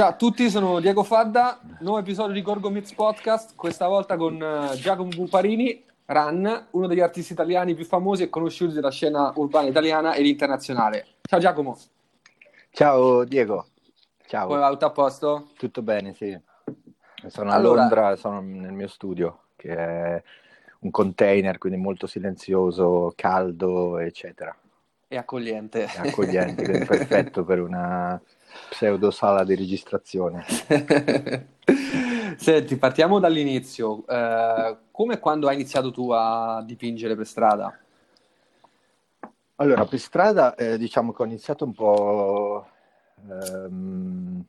Ciao a tutti, sono Diego Fadda, nuovo episodio di Gorgo Meets Podcast, questa volta con uh, Giacomo Bumparini, Ran, uno degli artisti italiani più famosi e conosciuti della scena urbana italiana ed internazionale. Ciao Giacomo. Ciao Diego. Ciao. Come va? Tutto a posto? Tutto bene, sì. Sono a allora... Londra, sono nel mio studio, che è un container, quindi molto silenzioso, caldo, eccetera. E accogliente. È accogliente, perfetto per una pseudo sala di registrazione. Senti, partiamo dall'inizio. Eh, come quando hai iniziato tu a dipingere per strada? Allora, per strada eh, diciamo che ho iniziato un po'... Ehm,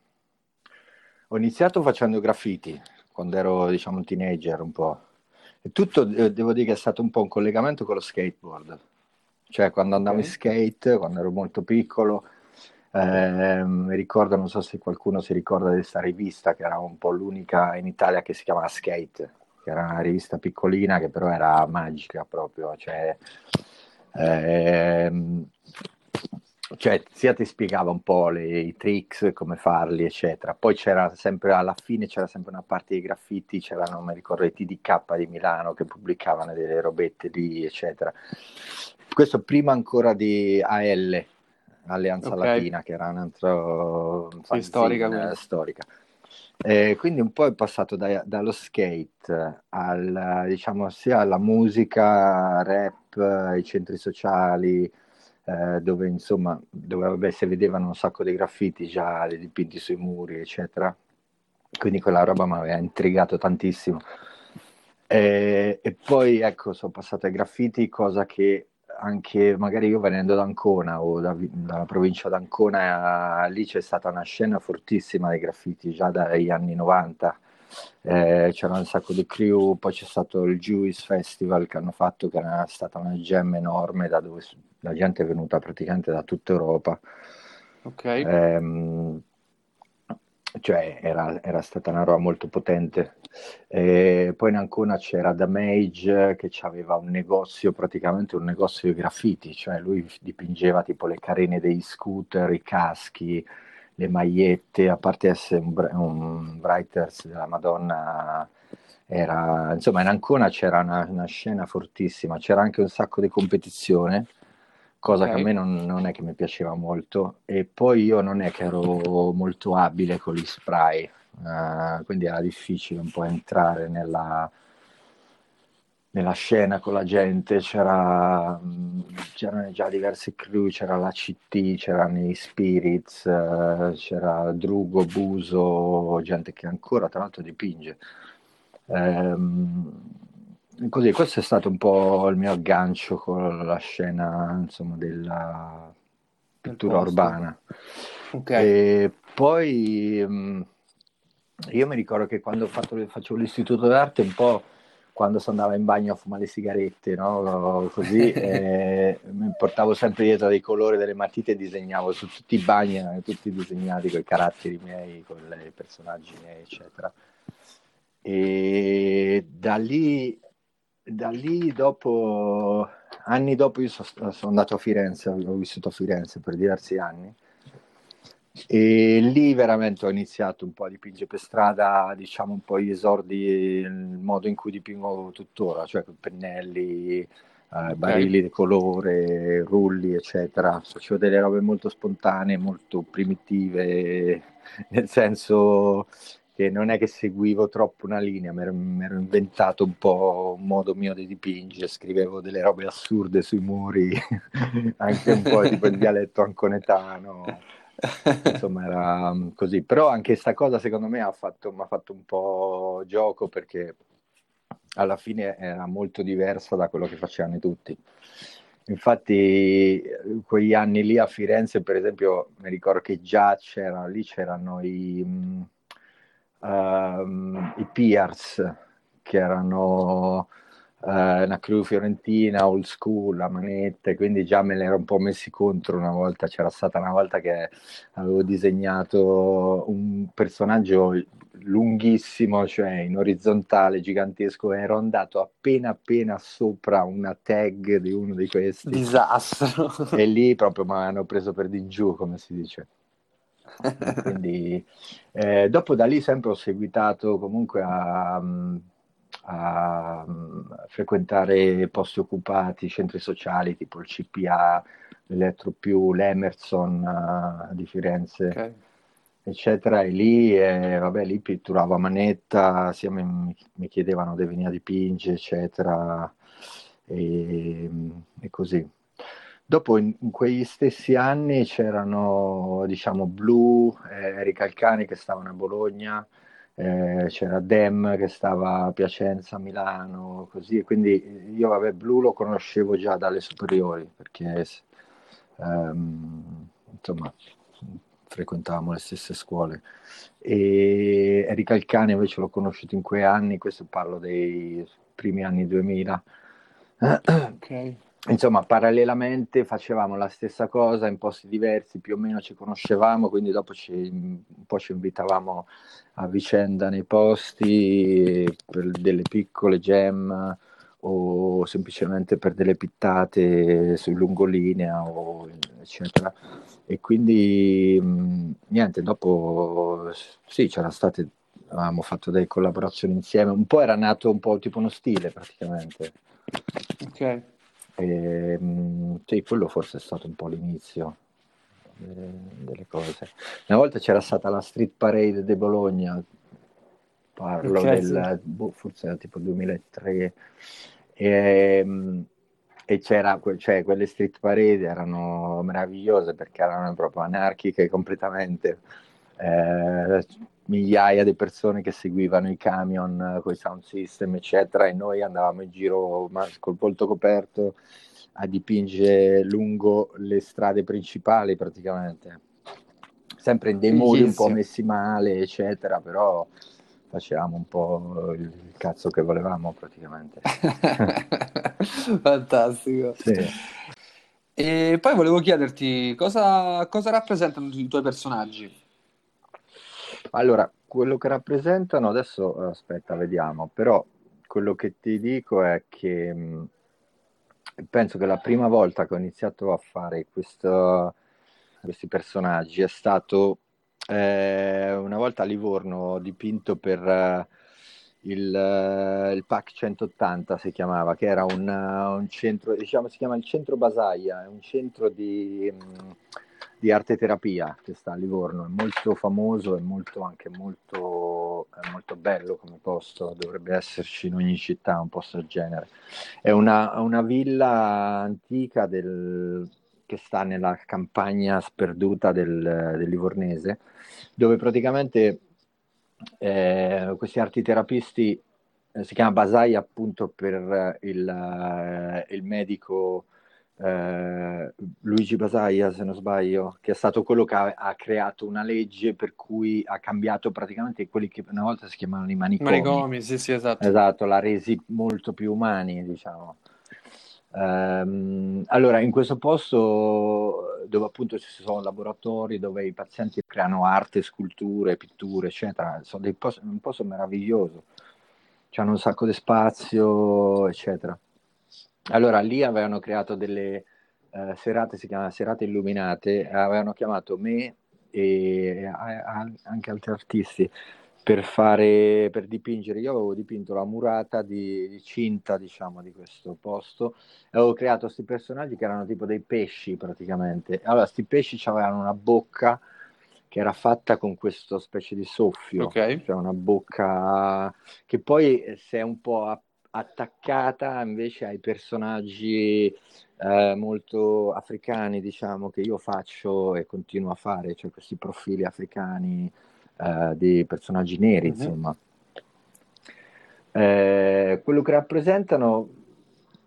ho iniziato facendo graffiti quando ero, diciamo, un teenager un po'. E tutto, eh, devo dire che è stato un po' un collegamento con lo skateboard. Cioè, quando andavo okay. in skate, quando ero molto piccolo, eh, ricordo, non so se qualcuno si ricorda di questa rivista che era un po' l'unica in Italia che si chiamava Skate, che era una rivista piccolina che però era magica proprio, cioè, ehm, cioè sia ti spiegava un po' le, i tricks, come farli, eccetera. Poi c'era sempre, alla fine c'era sempre una parte di graffiti, c'erano, mi ricordo, i TDK di Milano che pubblicavano delle robette lì, eccetera. Questo prima ancora di AL, Alleanza okay. Latina, che era un'altra sì, storica. storica. Eh, quindi un po' è passato da, dallo skate al, diciamo, sia alla musica, rap, ai centri sociali, eh, dove insomma dove vabbè, si vedevano un sacco di graffiti già dipinti sui muri, eccetera. Quindi quella roba mi aveva intrigato tantissimo. E, e poi ecco, sono passato ai graffiti, cosa che anche magari io venendo da Ancona o da, dalla provincia d'Ancona, lì c'è stata una scena fortissima dei graffiti già dagli anni 90. Eh, c'era un sacco di crew, poi c'è stato il Jewish Festival che hanno fatto, che era stata una gem enorme da dove la gente è venuta praticamente da tutta Europa. Ok. Eh, cioè era, era, stata una roba molto potente. E poi in Ancona c'era Damage che aveva un negozio, praticamente un negozio di graffiti, cioè lui dipingeva tipo le carene dei scooter, i caschi, le magliette, a parte essere un, un writers della Madonna, era, insomma in Ancona c'era una, una scena fortissima, c'era anche un sacco di competizione cosa okay. che a me non, non, è che mi piaceva molto. E poi io non è che ero molto abile con gli spray, uh, quindi era difficile un po' entrare nella, nella scena con la gente. C'era, c'erano già diverse crew, c'era la CT, c'erano i Spirits, uh, c'era Drugo, Buso, gente che ancora tra l'altro dipinge. Um, così, questo è stato un po' il mio aggancio con la scena, insomma, della pittura urbana. Okay. E poi mm, io mi ricordo che quando fatto, facevo l'istituto d'arte, un po' quando si andava in bagno a fumare le sigarette, no? Così, eh, mi portavo sempre dietro dei colori delle matite e disegnavo su tutti i bagni, erano tutti disegnati con i caratteri miei, con i personaggi miei, eccetera. E da lì da lì dopo, anni dopo io sono, sono andato a Firenze, ho vissuto a Firenze per diversi anni e lì veramente ho iniziato un po' a dipingere per strada, diciamo un po' gli esordi, il modo in cui dipingo tuttora, cioè con pennelli, eh, okay. barili di colore, rulli, eccetera. Facevo delle robe molto spontanee, molto primitive, nel senso che non è che seguivo troppo una linea, mi ero, inventato un po' un modo mio di dipingere, scrivevo delle robe assurde sui muri, anche un po' tipo il dialetto anconetano, insomma era così. Però anche questa cosa secondo me fatto, mi ha fatto un po' gioco perché alla fine era molto diversa da quello che facevano tutti. Infatti, quegli anni lì a Firenze, per esempio, mi ricordo che già c'era, lì c'erano i, um, i Piers, che erano uh, una crew fiorentina, old school, la manette, quindi già me l'ero un po' messi contro una volta, c'era stata una volta che avevo disegnato un personaggio lunghissimo, cioè in orizzontale, gigantesco, ero andato appena appena sopra una tag di uno di questi. Disastro. E lì proprio mi hanno preso per di giù, come si dice. Quindi, eh, dopo da lì sempre ho seguitato comunque a, a, frequentare posti occupati, centri sociali tipo il CPA, l'Elettro più, l'Emerson uh, di Firenze. Okay eccetera, e lì, eh, vabbè, lì pitturavo a manetta, sia mi, mi chiedevano di venire a dipingere, eccetera, e, e così. Dopo in, in, quegli stessi anni c'erano, diciamo, Blu, eh, Erika Alcani che stavano a Bologna, eh, c'era Dem che stava a Piacenza, Milano, così, quindi io, vabbè, Blu lo conoscevo già dalle superiori, perché, ehm, insomma, frequentavamo le stesse scuole. E Erika Alcani invece l'ho conosciuto in quei anni, questo parlo dei primi anni 2000. Ok. Insomma, parallelamente facevamo la stessa cosa in posti diversi, più o meno ci conoscevamo, quindi dopo ci, un po' ci invitavamo a vicenda nei posti per delle piccole gem o semplicemente per delle pittate su lungolinea o eccetera. E quindi niente dopo sì c'era state avevamo fatto delle collaborazioni insieme. Un po' era nato un po' tipo uno stile praticamente. Ok e, sì quello forse è stato un po' l'inizio delle cose una volta c'era stata la street parade di Bologna parlo okay, del sì. boh, forse era tipo 2003 e, ehm, e c'era, cioè, quelle street parade erano meravigliose perché erano proprio anarchiche completamente. Eh, migliaia di persone che seguivano i camion con i sound system, eccetera, e noi andavamo in giro ma, col volto coperto a dipingere lungo le strade principali praticamente. Sempre in dei modi un po' messi male, eccetera, però facevamo un po' il cazzo che volevamo praticamente. Fantastico. Sì. E poi volevo chiederti cosa, cosa rappresentano i tuoi personaggi? Allora, quello che rappresentano, adesso aspetta, vediamo, però quello che ti dico è che mh, penso che la prima volta che ho iniziato a fare questo, questi personaggi è stato eh, una volta a Livorno dipinto per uh, il, uh, il, PAC 180 si chiamava, che era un, uh, un, centro, diciamo si chiama il centro Basaia, un centro di, um, di arte terapia che sta a Livorno, è molto famoso e molto, anche molto, molto bello come posto, dovrebbe esserci in ogni città un posto del genere. È una, una villa antica del, che sta nella campagna sperduta del, del Livornese, dove praticamente eh, questi artiterapisti eh, si chiama Basai appunto per il, eh, il medico eh, Luigi Basaia, se non sbaglio, che è stato quello che ha, ha, creato una legge per cui ha cambiato praticamente quelli che una volta si chiamavano i manicomi. Manicomi, sì, sì, esatto. Esatto, l'ha resi molto più umani, diciamo. Um, allora, in questo posto dove appunto ci sono laboratori dove i pazienti creano arte, sculture, pitture, eccetera, sono dei posti, un posto meraviglioso, hanno un sacco di spazio, eccetera. Allora, lì avevano creato delle uh, serate, si chiamano serate illuminate, avevano chiamato me e, e anche altri artisti per fare per dipingere. Io avevo dipinto la murata di, di cinta diciamo di questo posto. E avevo creato questi personaggi che erano tipo dei pesci praticamente. Allora questi pesci avevano una bocca che era fatta con questo specie di soffio. Okay. cioè una bocca che poi si è un po' attaccata invece ai personaggi eh, molto africani diciamo che io faccio e continuo a fare cioè questi profili africani eh, di personaggi neri, mm-hmm. insomma. Eh, quello che rappresentano,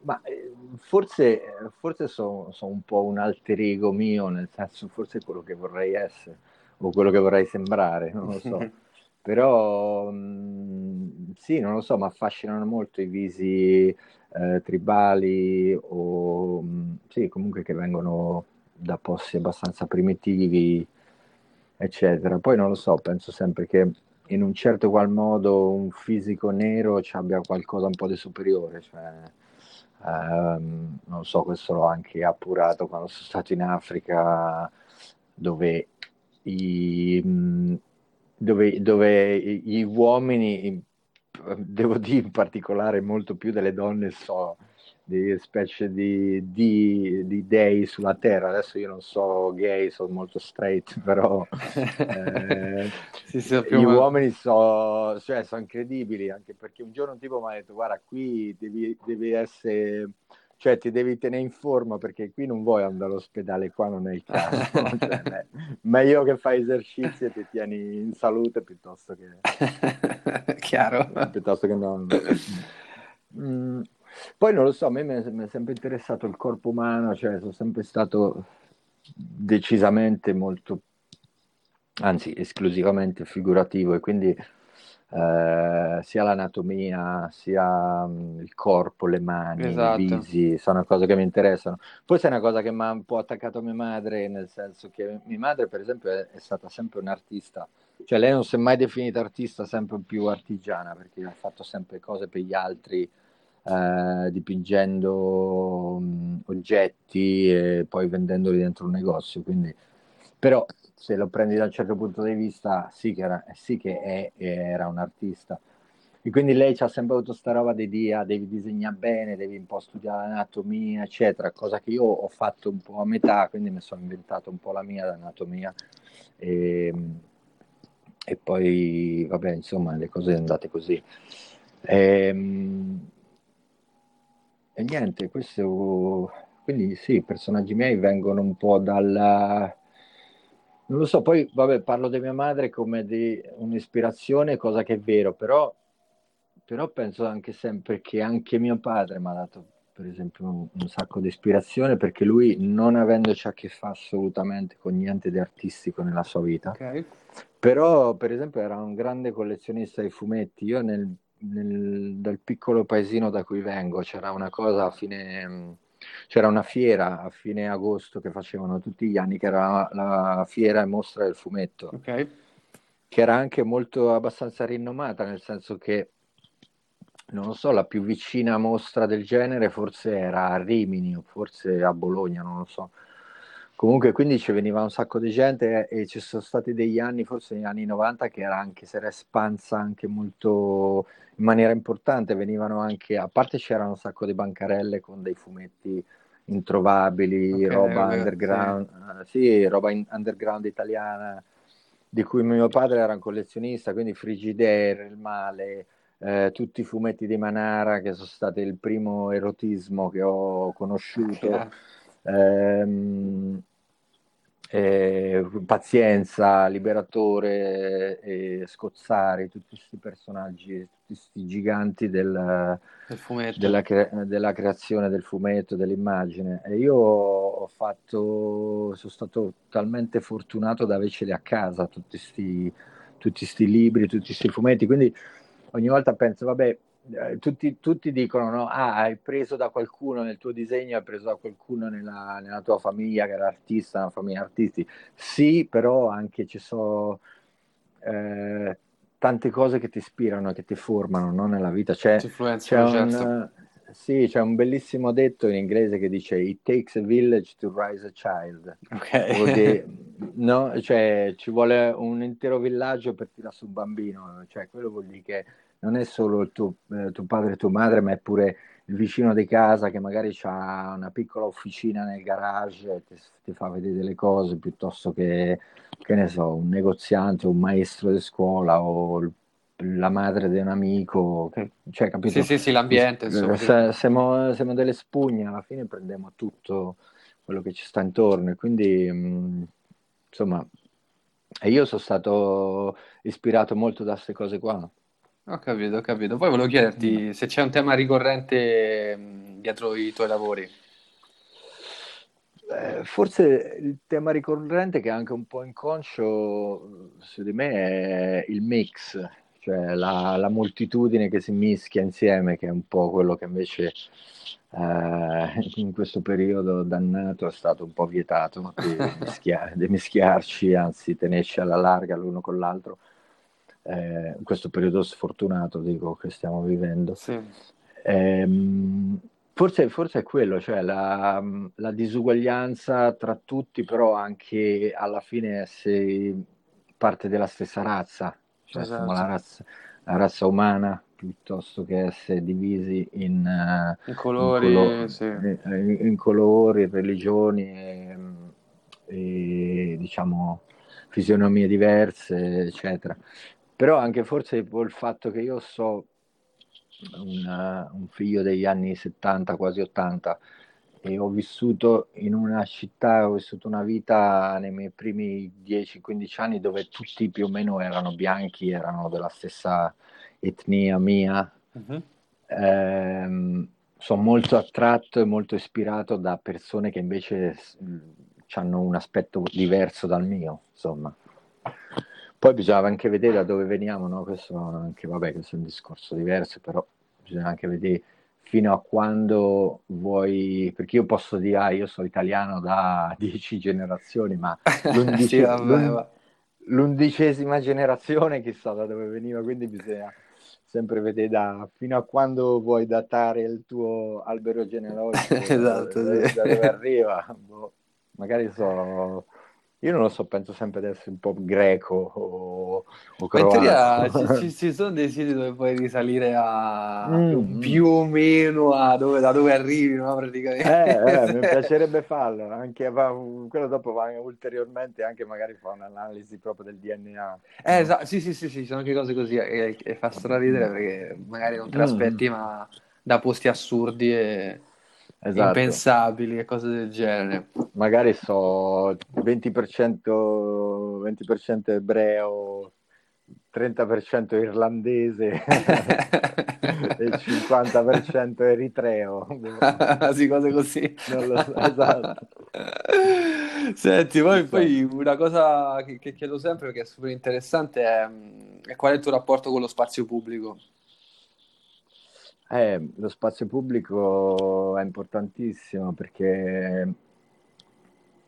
ma eh, forse, forse sono so un po' un alter ego mio, nel senso forse quello che vorrei essere o quello che vorrei sembrare, non lo so. Però mh, mm, sì, non lo so, mi affascinano molto i visi eh, tribali o mh, mm, sì, comunque che vengono da posti abbastanza primitivi eccetera. Poi non lo so, penso sempre che in un certo qual modo un fisico nero ci abbia qualcosa un po' di superiore, cioè, ehm, non so, questo l'ho anche appurato quando sono stato in Africa, dove i, dove, dove gli uomini, devo dire in particolare molto più delle donne, so di specie di, di, di, dei sulla terra. Adesso io non so gay, sono molto straight, però eh, gli uomini so, cioè, sono incredibili, anche perché un giorno un tipo mi ha detto guarda qui devi, devi essere cioè ti devi tenere in forma perché qui non vuoi andare all'ospedale, qua non è il caso. cioè, meglio che fai esercizi e ti tieni in salute piuttosto che... Chiaro. Piuttosto che non... Mm, poi non lo so, a me mi è sempre interessato il corpo umano, cioè sono sempre stato decisamente molto, anzi esclusivamente figurativo e quindi eh, sia l'anatomia, sia il corpo, le mani, esatto. i visi, sono cose che mi interessano. Poi è una cosa che mi ha un po' attaccato mia madre, nel senso che mia madre per esempio è, è stata sempre un'artista, cioè lei non si è mai definita artista, sempre più artigiana, perché ha fatto sempre cose per gli altri eh, dipingendo mh, oggetti e poi vendendoli dentro un negozio. Quindi, però se lo prendi da un certo punto di vista, sì che era, sì che è, era un artista. E quindi lei ci ha sempre avuto questa roba di dia, devi disegnare bene, devi un po' studiare l'anatomia, eccetera, cosa che io ho fatto un po' a metà, quindi mi sono inventato un po' la mia anatomia. E, e poi, vabbè, insomma, le cose sono andate così. E, ehm, e niente, questo, quindi sì, i personaggi miei vengono un po' dalla... Non lo so, poi vabbè, parlo di mia madre come di un'ispirazione, cosa che è vero, però, però penso anche sempre che anche mio padre mi ha dato, per esempio, un, un, sacco di ispirazione, perché lui, non avendoci a che fare assolutamente con niente di artistico nella sua vita, okay. però, per esempio, era un grande collezionista di fumetti. Io nel nel, dal piccolo paesino da cui vengo c'era una cosa a fine c'era una fiera a fine agosto che facevano tutti gli anni che era la fiera e mostra del fumetto okay. che era anche molto abbastanza rinomata nel senso che non lo so la più vicina mostra del genere forse era a Rimini o forse a Bologna non lo so Comunque, quindi ci veniva un sacco di gente e ci sono stati degli anni, forse negli anni 90, che era anche, si era espansa anche molto in maniera importante. Venivano anche, a parte c'erano un sacco di bancarelle con dei fumetti introvabili, okay, roba okay, underground, sì. Uh, sì, roba in, underground italiana, di cui mio padre era un collezionista, quindi Frigidaire, Il Male, eh, tutti i fumetti di Manara, che sono stati il primo erotismo che ho conosciuto. Ehm, eh, Pazienza, Liberatore, eh, Scozzari, tutti questi personaggi, tutti questi giganti del, del della, cre- della, creazione del fumetto, dell'immagine. E io ho fatto, sono stato talmente fortunato da averceli a casa, tutti questi libri, tutti questi fumetti, quindi ogni volta penso, vabbè, eh, tutti, tutti, dicono no? ah, hai preso da qualcuno nel tuo disegno, hai preso da qualcuno nella, nella tua famiglia che era artista, una famiglia artisti. Sì, però anche ci sono eh, tante cose che ti ispirano, che ti formano no? nella vita. C'è, c'è un, certo. sì, c'è un bellissimo detto in inglese che dice It takes a village to raise a child. Okay. Dire, no? cioè, ci vuole un intero villaggio per tirare su un bambino. Cioè, quello vuol dire che non è solo il tuo, eh, tuo padre e tua madre, ma è pure il vicino di casa che magari ha una piccola officina nel garage e ti, fa vedere delle cose piuttosto che, che ne so, un negoziante, un maestro di scuola o la madre di un amico, che, cioè, capito? Sì, sì, sì, l'ambiente. Insomma, se, siamo, siamo, delle spugne, alla fine prendiamo tutto quello che ci sta intorno e quindi, mh, mm, insomma, io sono stato ispirato molto da queste cose qua. Ho capito, ho capito. Poi volevo chiederti se c'è un tema ricorrente dietro i tuoi lavori. Eh, forse il tema ricorrente che è anche un po' inconscio su di me è il mix, cioè la, la moltitudine che si mischia insieme, che è un po' quello che invece eh, in questo periodo dannato è stato un po' vietato di, mischia- di mischiarci, anzi tenerci alla larga l'uno con l'altro eh, in questo periodo sfortunato dico, che stiamo vivendo. Sì. Ehm, Forse, forse, è quello, cioè la, la, disuguaglianza tra tutti, però anche alla fine essere parte della stessa razza, cioè esatto. la razza, la razza, umana piuttosto che essere divisi in, in colori, in, colo- sì. in, in colori religioni e, e, diciamo fisionomie diverse, eccetera. Però anche forse il fatto che io so un, un figlio degli anni 70, quasi 80, e ho vissuto in una città, ho vissuto una vita nei miei primi 10-15 anni dove tutti più o meno erano bianchi, erano della stessa etnia mia. Uh-huh. Eh, sono molto attratto e molto ispirato da persone che invece hanno un aspetto diverso dal mio, insomma. Poi bisognava anche vedere da dove veniamo, no? Questo anche, vabbè, questo è un discorso diverso, però bisogna anche vedere fino a quando vuoi, perché io posso dire, ah, io sono italiano da dieci generazioni, ma l'undici, sì, vabbè, l'undicesima generazione chissà da dove veniva, quindi bisogna sempre vedere da, fino a quando vuoi datare il tuo albero genealogico, esatto, da, sì. da dove arriva. Boh, magari sono io non lo so, penso sempre di essere un po' greco o, o croato. ci, ci, ci, sono dei siti dove puoi risalire a mm. più o meno a dove, da dove arrivi, no? Praticamente. Eh, eh, mi piacerebbe farlo, anche, quello dopo va ulteriormente anche magari fa un'analisi proprio del DNA. Eh, esatto, sì, sì, sì, sì, sono anche cose così e, e fa straridere perché magari non te l'aspetti, mm. ma da posti assurdi e esatto. impensabili e cose del genere. Magari so 20%, 20% ebreo, 30% irlandese e 50% eritreo. sì, cose così. Non lo so, esatto. Senti, poi, poi una cosa che, che, chiedo sempre perché è super interessante è, è qual è il tuo rapporto con lo spazio pubblico? Eh, lo spazio pubblico è importantissimo perché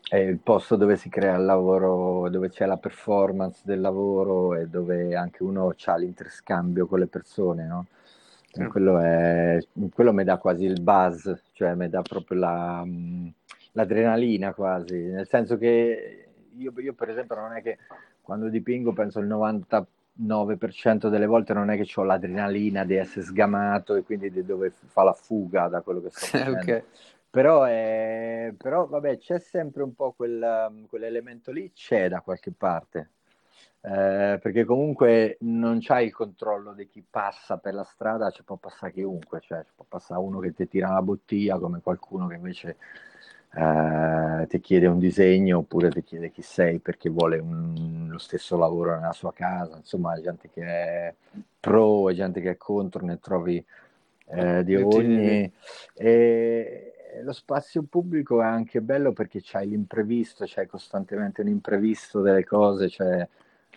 è il posto dove si crea il lavoro, dove c'è la performance del lavoro e dove anche uno ha l'interscambio con le persone, no? Sì. Quello, è, quello mi dà quasi il buzz, cioè mi dà proprio la, l'adrenalina quasi, nel senso che io, io per esempio non è che quando dipingo penso il 90 9% delle volte non è che ho l'adrenalina di essere sgamato e quindi di dove fa la fuga da quello che sto facendo. okay. Però, è, però vabbè, c'è sempre un po' quel, quell'elemento lì, c'è da qualche parte. Eh, perché comunque non c'hai il controllo di chi passa per la strada, ci può passare chiunque, cioè ci può passare uno che ti tira la bottiglia come qualcuno che invece eh, ti chiede un disegno oppure ti chiede chi sei perché vuole un, lo stesso lavoro nella sua casa, insomma, gente che è pro e gente che è contro, ne trovi eh, di ogni. E lo spazio pubblico è anche bello perché c'hai l'imprevisto, c'hai costantemente un imprevisto delle cose, cioè,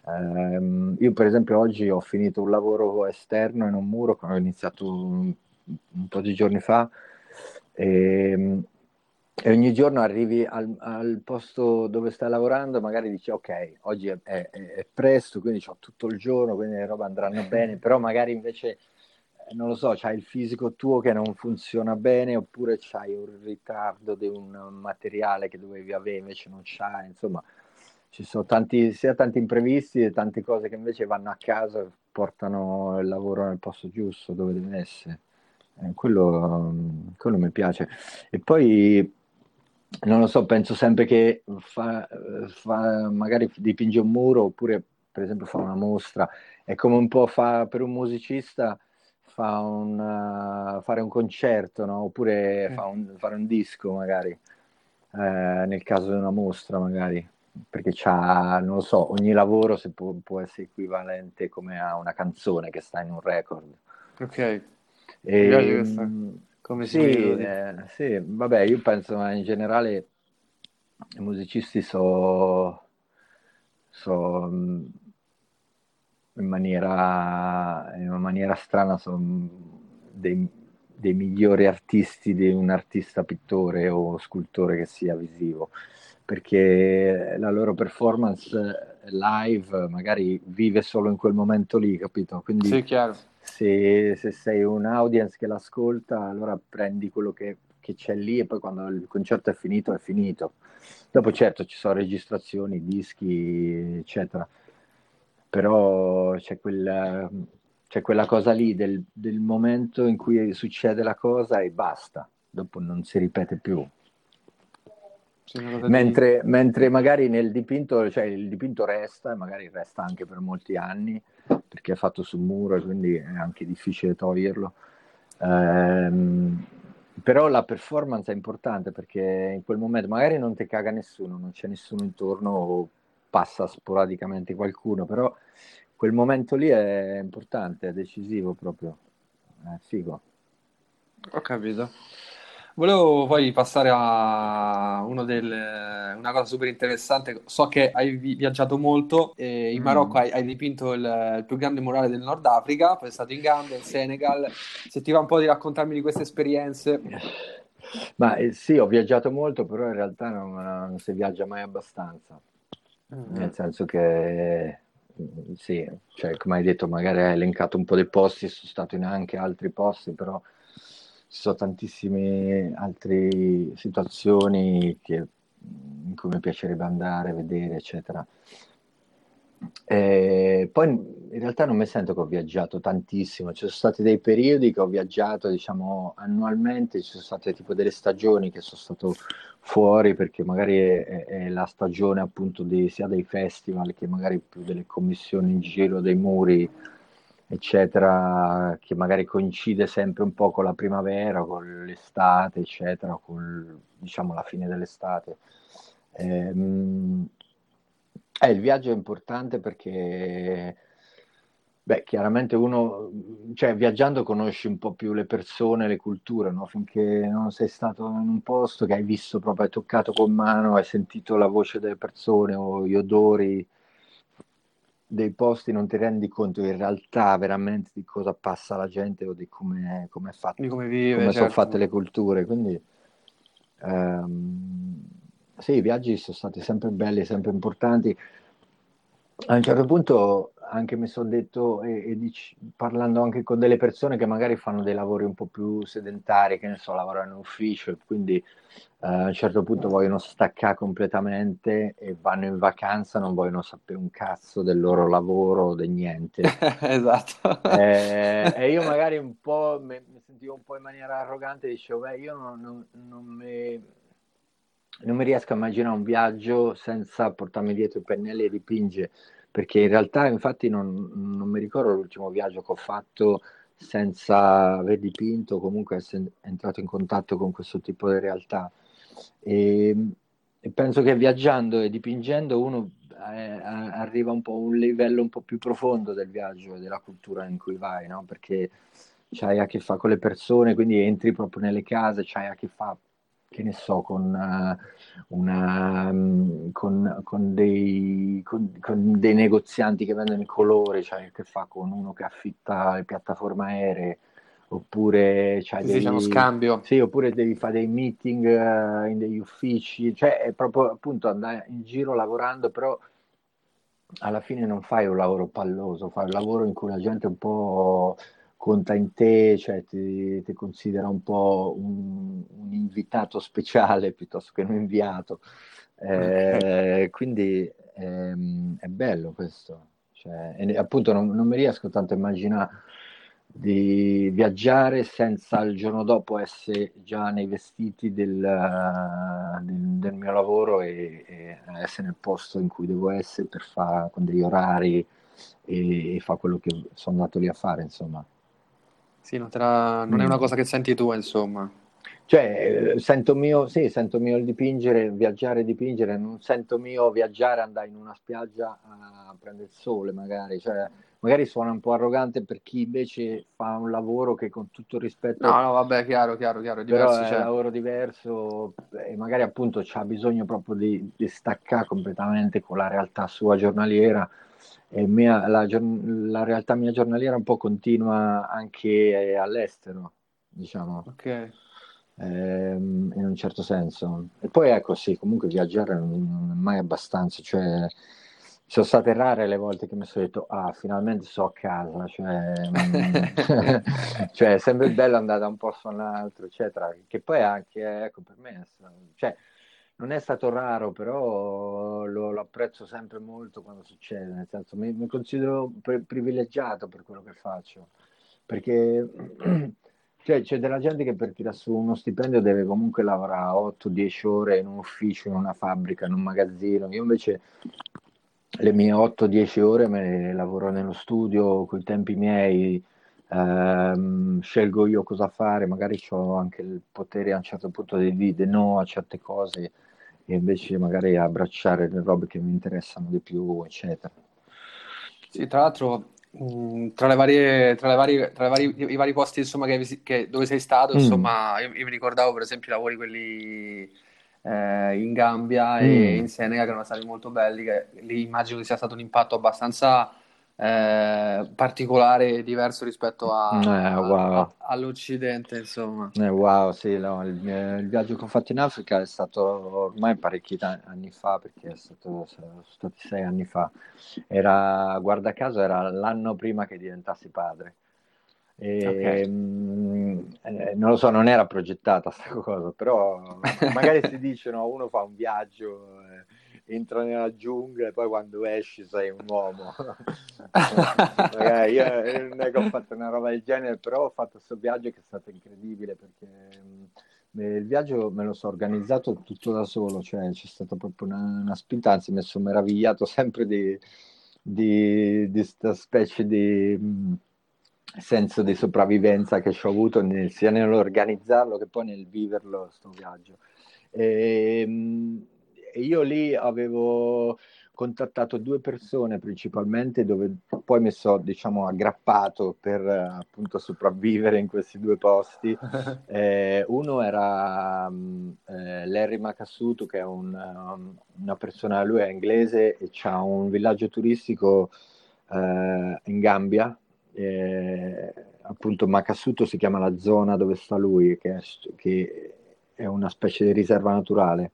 ehm, io per esempio oggi ho finito un lavoro esterno in un muro che ho iniziato un, un po' di giorni fa e ehm, e ogni giorno arrivi al, al, posto dove stai lavorando, magari dici ok, oggi è, è, è presto, quindi ho tutto il giorno, quindi le robe andranno bene, però magari invece, eh, non lo so, c'hai il fisico tuo che non funziona bene, oppure c'hai un ritardo di un materiale che dovevi avere, invece non c'hai, insomma, ci sono tanti, sia tanti imprevisti e tante cose che invece vanno a casa e portano il lavoro nel posto giusto, dove deve essere. Eh, quello, quello mi piace. E poi non lo so, penso sempre che fa, fa, magari dipinge un muro oppure per esempio fa una mostra, è come un po' fa per un musicista fa un, uh, fare un concerto, no? oppure mm. fa un, fare un disco magari, eh, nel caso di una mostra magari, perché c'ha, non lo so, ogni lavoro può, può, essere equivalente come a una canzone che sta in un record. Ok, e, mi piace questa come sì, eh, sì, vabbè, io penso in generale i musicisti sono so, mm, in, maniera, in una maniera strana sono dei, dei migliori artisti di un artista pittore o scultore che sia visivo perché la loro performance live magari vive solo in quel momento lì, capito? Quindi sì, chiaro se, se, sei un audience che l'ascolta, allora prendi quello che, che, c'è lì e poi quando il concerto è finito, è finito. Dopo certo ci sono registrazioni, dischi, eccetera, però c'è, quel, c'è quella cosa lì del, del momento in cui succede la cosa e basta, dopo non si ripete più. Mentre, mentre, magari nel dipinto, cioè il dipinto resta, e magari resta anche per molti anni, perché è fatto sul muro e quindi è anche difficile toglierlo. Ehm, però la performance è importante perché in quel momento magari non ti caga nessuno, non c'è nessuno intorno o passa sporadicamente qualcuno, però quel momento lì è importante, è decisivo proprio, è figo. Ho capito. Volevo poi passare a delle, una cosa super interessante. So che hai viaggiato molto e in mm. Marocco hai, hai dipinto il, il, più grande murale del Nord Africa, poi sei stato in Gambia, in Senegal. Se ti va un po' di raccontarmi di queste esperienze. Ma eh, sì, ho viaggiato molto, però in realtà non, non si viaggia mai abbastanza. Mm. Nel senso che sì, cioè, come hai detto, magari hai elencato un po' dei posti, sono stato in anche altri posti, però ci sono tantissime altre situazioni che, in cui mi piacerebbe andare, vedere, eccetera. E poi in realtà non mi sento che ho viaggiato tantissimo, ci sono stati dei periodi che ho viaggiato, diciamo, annualmente, ci sono state tipo delle stagioni che sono stato fuori perché magari è, è la stagione appunto di, sia dei festival che magari più delle commissioni in giro dei muri eccetera, che magari coincide sempre un po' con la primavera, con l'estate, eccetera, con diciamo la fine dell'estate. Ehm, eh, il viaggio è importante perché, beh, chiaramente uno, cioè viaggiando conosci un po' più le persone, le culture, no? Finché non sei stato in un posto che hai visto proprio, hai toccato con mano, hai sentito la voce delle persone o gli odori, dei posti non ti rendi conto in realtà veramente di cosa passa la gente o di come, è fatto, di come, vive, come certo. sono fatte le culture. Quindi ehm, sì, i viaggi sono stati sempre belli, sempre importanti. A un certo punto anche mi sono detto, e, e dic- parlando anche con delle persone che magari fanno dei lavori un po' più sedentari, che ne so, lavorano in ufficio, e quindi eh, a un certo punto vogliono staccare completamente e vanno in vacanza, non vogliono sapere un cazzo del loro lavoro o di niente. esatto. Eh, e io magari un po' mi, mi, sentivo un po' in maniera arrogante, dicevo, beh, io non, non, non mi non mi riesco a immaginare un viaggio senza portarmi dietro i pennelli e dipingere perché in realtà infatti non, non, mi ricordo l'ultimo viaggio che ho fatto senza aver dipinto, comunque essere entrato in contatto con questo tipo di realtà. E, e penso che viaggiando e dipingendo uno eh, arriva un po' a un livello un po' più profondo del viaggio e della cultura in cui vai, no? perché c'hai a che fare con le persone, quindi entri proprio nelle case, c'hai a che fare che ne so, con, uh, una, um, con, con, dei, con, dei, negozianti che vendono i colori, cioè che fa con uno che affitta le piattaforme aeree, oppure cioè, devi, uno scambio. Sì, oppure devi fare dei meeting uh, in degli uffici, cioè è proprio appunto andare in giro lavorando, però alla fine non fai un lavoro palloso, fai un lavoro in cui la gente un po' conta in te, cioè ti, ti considera un po' un, un, invitato speciale piuttosto che un inviato. Eh, quindi ehm, è bello questo. Cioè, e appunto non, non, mi riesco tanto a immaginare di viaggiare senza il giorno dopo essere già nei vestiti del, del, del mio lavoro e, e, essere nel posto in cui devo essere per fare con degli orari e, e fare quello che sono andato lì a fare, insomma. Sì, non, la... non è una mm. cosa che senti tu, insomma. Cioè, sento mio, sì, sento mio il dipingere, viaggiare e dipingere, non sento mio viaggiare, andare in una spiaggia a prendere il sole, magari. Cioè, magari suona un po' arrogante per chi invece fa un lavoro che con tutto il rispetto... No, no, vabbè, chiaro, chiaro, chiaro, è diverso. Però è cioè... un lavoro diverso e magari appunto ha bisogno proprio di, di staccare completamente con la realtà sua giornaliera mia, la, la, realtà mia giornaliera un po' continua anche all'estero, diciamo. Ok. Ehm, in un certo senso. E poi ecco, sì, comunque viaggiare non, è mai abbastanza, cioè sono state rare le volte che mi sono detto, ah, finalmente so a casa, cioè, cioè è sempre bello andare da un posto all'altro, eccetera, che poi anche, ecco, per me, cioè, non è stato raro, però lo, lo, apprezzo sempre molto quando succede, nel senso mi, mi considero pre- privilegiato per quello che faccio, perché cioè, c'è della gente che per tirare su uno stipendio deve comunque lavorare 8-10 ore in un ufficio, in una fabbrica, in un magazzino, io invece le mie 8-10 ore me le lavoro nello studio con i tempi miei, ehm, scelgo io cosa fare, magari ho anche il potere a un certo punto di dire no a certe cose e invece magari abbracciare le robe che mi interessano di più, eccetera. Sì, tra l'altro, tra, le varie, tra, le varie, tra le varie, i vari posti insomma, che, che, dove sei stato, mm. insomma, io, io, mi ricordavo per esempio i lavori quelli eh, in Gambia mm. e in Senegal che erano stati molto belli, che lì immagino che sia stato un impatto abbastanza eh, particolare e diverso rispetto a, eh, wow. a, all'Occidente, insomma. Eh, wow, sì, no, il, il, viaggio che ho fatto in Africa è stato ormai parecchi anni fa, perché è stato, sono stati sei anni fa. Era, guarda caso, era l'anno prima che diventassi padre. E, okay. mh, eh, non lo so, non era progettata questa cosa, però magari si dice, no, uno fa un viaggio, eh, entra nella giungla e poi quando esci sei un uomo. magari io, io non è che ho fatto una roba del genere, però ho fatto questo viaggio che è stato incredibile perché mh, il viaggio me lo so organizzato tutto da solo, cioè c'è stata proprio una, una spinta, anzi mi sono meravigliato sempre di questa specie di... Senso di sopravvivenza che ho avuto nel, sia nell'organizzarlo che poi nel viverlo sto viaggio. E, e io lì avevo contattato due persone principalmente dove poi mi sono diciamo aggrappato per appunto sopravvivere in questi due posti eh, uno era um, eh, Larry Makasuto che è un, um, una persona lui è inglese e ha un villaggio turistico eh, in Gambia eh, appunto Makasuto si chiama la zona dove sta lui, che è, che è una specie di riserva naturale.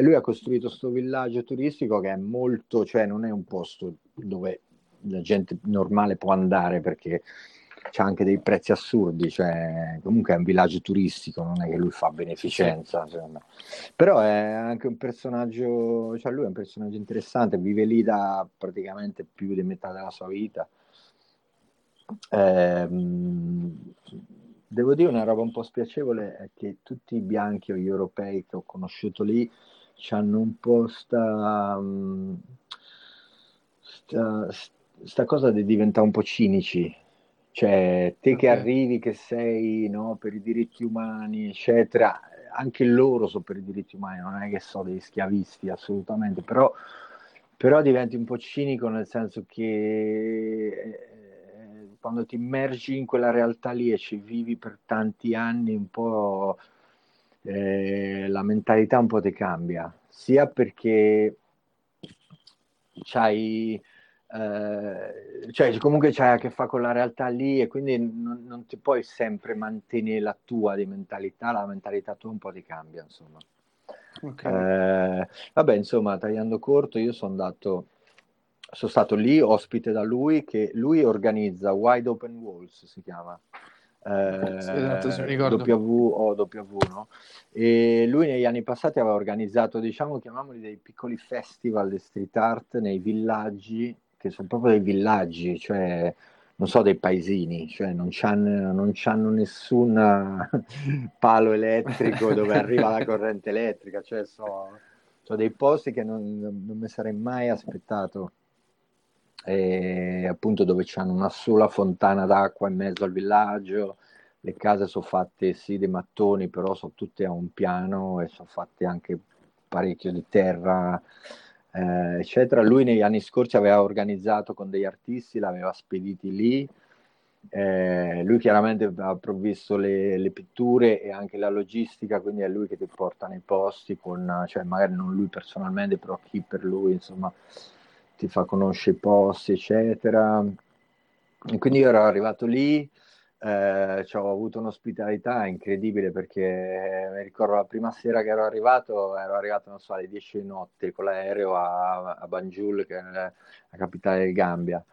E lui ha costruito questo villaggio turistico che è molto, cioè non è un posto dove la gente normale può andare perché c'è anche dei prezzi assurdi, cioè comunque è un villaggio turistico, non è che lui fa beneficenza, però è anche un personaggio, cioè lui è un personaggio interessante, vive lì da praticamente più di metà della sua vita. Ehm, devo dire una roba un po' spiacevole è che tutti i bianchi o gli europei che ho conosciuto lì hanno un po' sta, sta, sta cosa di diventare un po' cinici. Cioè, te che arrivi, che sei no, per i diritti umani, eccetera, anche loro sono per i diritti umani, non è che sono dei schiavisti assolutamente, però, però diventi un po' cinico nel senso che quando ti immergi in quella realtà lì e ci vivi per tanti anni, un po' eh, la mentalità un po' ti cambia, sia perché c'hai, eh, cioè comunque c'hai a che fare con la realtà lì e quindi non, non, ti puoi sempre mantenere la tua di mentalità, la mentalità tua un po' ti cambia, insomma. Okay. Eh, vabbè, insomma, tagliando corto, io sono andato sono stato lì ospite da lui che lui organizza Wide Open Walls si chiama eh, sì, esatto, W o W no? e lui negli anni passati aveva organizzato diciamo chiamiamoli dei piccoli festival di street art nei villaggi che sono proprio dei villaggi cioè non so dei paesini cioè non c'hanno, non c'hanno nessun palo elettrico dove arriva la corrente elettrica cioè so, so dei posti che non, non mi sarei mai aspettato e appunto dove c'hanno una sola fontana d'acqua in mezzo al villaggio, le case sono fatte sì dei mattoni, però sono tutte a un piano e sono fatte anche parecchio di terra, eh, eccetera. Lui negli anni scorsi aveva organizzato con degli artisti, l'aveva spediti lì. Eh, lui chiaramente ha provvisto le, le, pitture e anche la logistica, quindi è lui che ti porta nei posti, con, cioè magari non lui personalmente, però chi per lui, insomma, ti fa conoscere i posti, eccetera. E quindi io ero arrivato lì, eh, ho avuto un'ospitalità incredibile perché mi ricordo la prima sera che ero arrivato, ero arrivato, non so, alle 10 di notte con l'aereo a, a Banjul, che è la capitale del Gambia.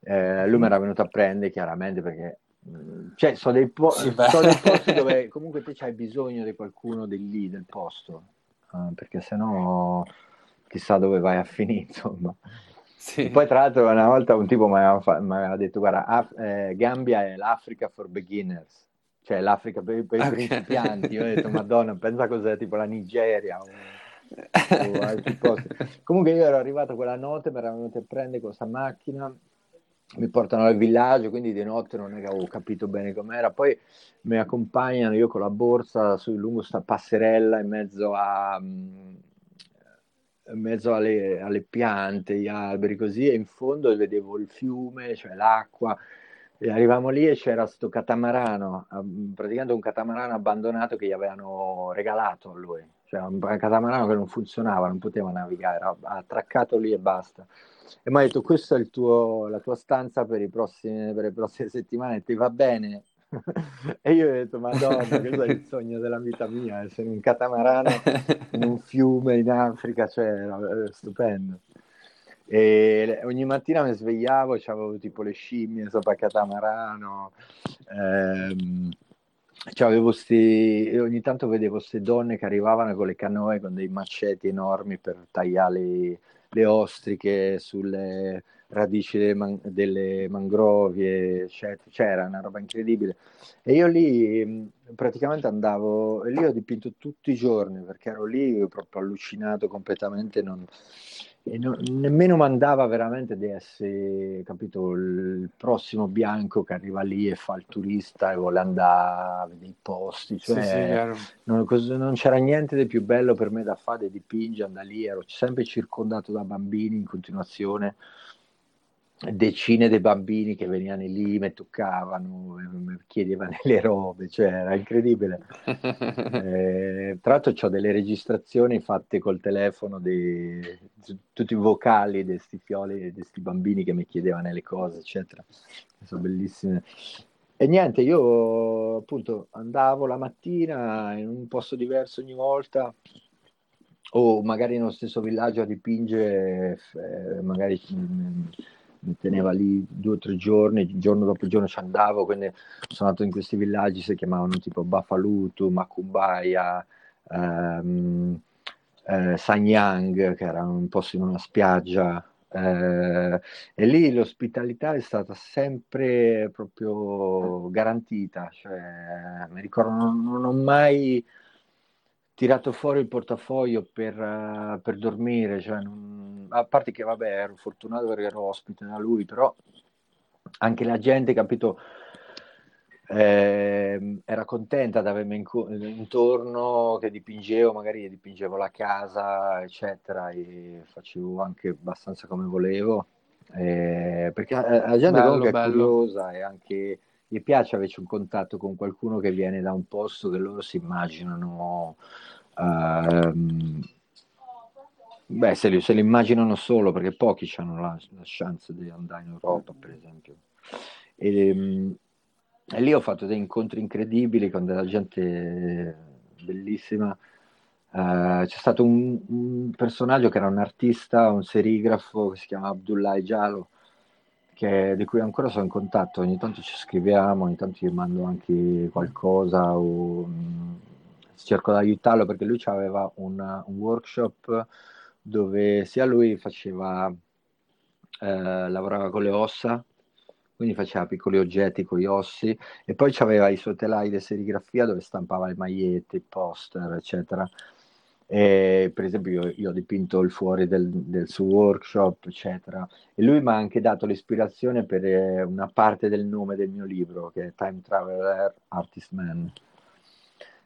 Eh, lui mi era venuto a prendere chiaramente perché mm, cioè, sono dei, po- sì, so dei posti dove comunque te hai bisogno di qualcuno di lì, del posto, uh, perché sennò chissà dove vai a finire, insomma. Sì. Poi tra l'altro una volta un tipo mi aveva, detto, guarda, Af- eh, Gambia è l'Africa for beginners, cioè l'Africa per, per okay. i principianti. Io ho detto, madonna, pensa cos'è tipo la Nigeria. O, o Comunque io ero arrivato quella notte, mi erano venuti a prendere questa macchina, mi portano al villaggio, quindi di notte non avevo capito bene com'era. Poi mi accompagnano io con la borsa su lungo sta passerella in mezzo a... In mezzo alle, alle, piante, gli alberi così, e in fondo vedevo il fiume, cioè l'acqua. E arrivavamo lì e c'era questo catamarano, praticamente un catamarano abbandonato che gli avevano regalato a lui. Cioè un catamarano che non funzionava, non poteva navigare, era attraccato lì e basta. E mi ha detto, questa è tuo, la tua stanza per, prossimi, per le prossime settimane, ti va bene? e io ho detto, Madonna, questo è il sogno della vita mia, essere un catamarano in un fiume in Africa, cioè era stupendo. E ogni mattina mi svegliavo, avevo tipo le scimmie sopra il catamarano, ehm, sti, ogni tanto vedevo queste donne che arrivavano con le canoe con dei maceti enormi per tagliare le ostriche sulle radici delle, man- delle mangrovie, eccetera. C'era una roba incredibile. E io lì praticamente andavo, lì ho dipinto tutti i giorni perché ero lì proprio allucinato completamente. Non, e non, nemmeno mandava veramente di essere, capito, il prossimo bianco che arriva lì e fa il turista e vuole andare a vedere i posti. Cioè, sì, sì, non, non, c'era niente di più bello per me da fare, di dipingere, andare lì, ero sempre circondato da bambini in continuazione decine di bambini che venivano lì, mi toccavano, mi chiedevano le robe, cioè era incredibile. eh, tra l'altro ho delle registrazioni fatte col telefono di tutti i vocali di questi fioli, di questi bambini che mi chiedevano le cose, eccetera. Sono bellissime. E niente, io appunto andavo la mattina in un posto diverso ogni volta, o magari nello stesso villaggio a dipingere, eh, magari mi teneva lì due o tre giorni, giorno dopo giorno ci andavo, quindi sono andato in questi villaggi, si chiamavano tipo Bafalutu, Makumbaya, ehm, eh, Sanyang, che era un posto in una spiaggia, eh, e lì l'ospitalità è stata sempre proprio garantita, cioè, mi ricordo, non, non ho mai tirato fuori il portafoglio per, uh, per dormire, cioè non... a parte che vabbè ero fortunato perché ero ospite da lui, però anche la gente, capito, eh, era contenta di avermi in co- intorno, che dipingevo, magari dipingevo la casa, eccetera, e facevo anche abbastanza come volevo, eh, perché la, la gente bello, comunque bello. è curiosa e anche gli piace averci un contatto con qualcuno che viene da un posto che loro si immaginano Uh, beh, se li, se li, immaginano solo perché pochi hanno la, la, chance di andare in Europa, per esempio. E, um, e, lì ho fatto dei incontri incredibili con della gente bellissima. Uh, c'è stato un, un, personaggio che era un artista, un serigrafo che si chiama Abdullah Jalo, che, di cui ancora sono in contatto. Ogni tanto ci scriviamo, ogni tanto gli mando anche qualcosa. O, cerco di aiutarlo perché lui aveva un, un workshop dove sia lui faceva, eh, lavorava con le ossa, quindi faceva piccoli oggetti con gli ossi, e poi aveva i suoi telai di serigrafia dove stampava le magliette, i poster, eccetera. E, per esempio, io, io, ho dipinto il fuori del, del, suo workshop, eccetera. E lui mi ha anche dato l'ispirazione per eh, una parte del nome del mio libro, che è Time Traveler Artist Man.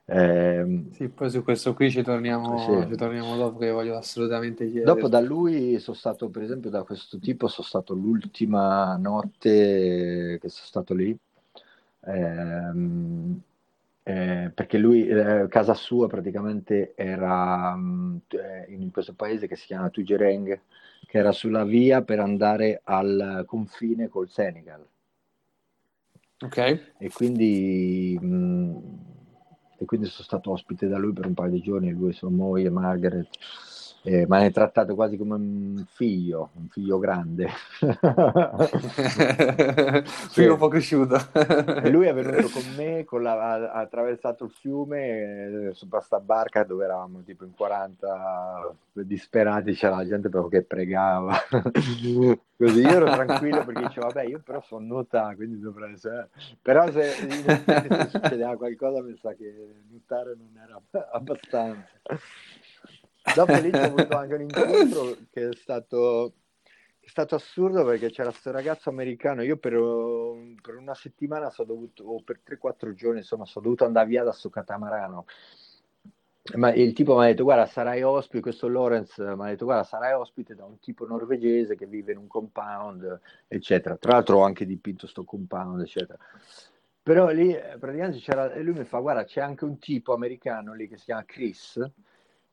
Eh, sì, poi su questo qui ci torniamo, sì. ci torniamo dopo che voglio assolutamente chiedere. Dopo da lui sono stato, per esempio, da questo tipo, sono stato l'ultima notte che sono stato lì. Eh, eh, perché lui, eh, casa sua praticamente era mm, eh, in questo paese che si chiama Tugereng, che era sulla via per andare al confine col Senegal. Ok. E quindi, mh, e quindi sono stato ospite da lui per un paio di giorni, lui e sua moglie Margaret eh, ma è trattato quasi come un figlio, un figlio grande. figlio un po' cresciuto. lui è venuto con me, con la, ha, ha, attraversato il fiume eh, su questa barca dove eravamo tipo in 40 disperati, c'era la gente proprio che pregava. Così io ero tranquillo perché dicevo, vabbè, io però sono nuotato, quindi dovrei essere... Però se, se succedeva qualcosa mi sa che nuotare non era abbastanza. Dopo lì c'è avuto anche un incontro che è stato, è stato assurdo perché c'era questo ragazzo americano. Io per, per, una settimana sono dovuto, o per 3-4 giorni, insomma, sono dovuto andare via da sto catamarano. Ma il tipo mi ha detto: Guarda, sarai ospite. Questo Lorenz mi ha detto: Guarda, sarai ospite da un tipo norvegese che vive in un compound, eccetera. Tra l'altro, ho anche dipinto sto compound, eccetera. Però lì praticamente c'era, e lui mi fa: Guarda, c'è anche un tipo americano lì che si chiama Chris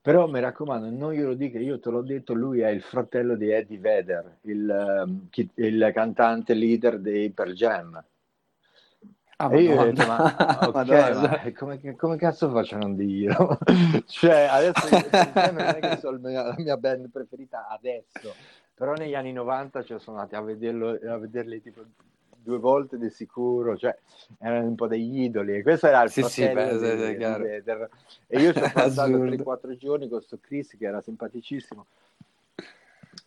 però mi raccomando, non glielo dica, io te l'ho detto, lui è il fratello di Eddie Vedder, il, um, il cantante leader dei Per Jam. Ah, e io ho detto, ma, okay, ma come, come, cazzo faccio a non dirlo? cioè, adesso non è che sono la mia band preferita adesso, però negli anni 90 cioè, sono andati a, vederlo, a vederli tipo due volte di sicuro, cioè erano un po' degli idoli e questo era il sì, sì, beh, di, di Vedder. e io ci ho passato 3-4 giorni con questo Chris che era simpaticissimo.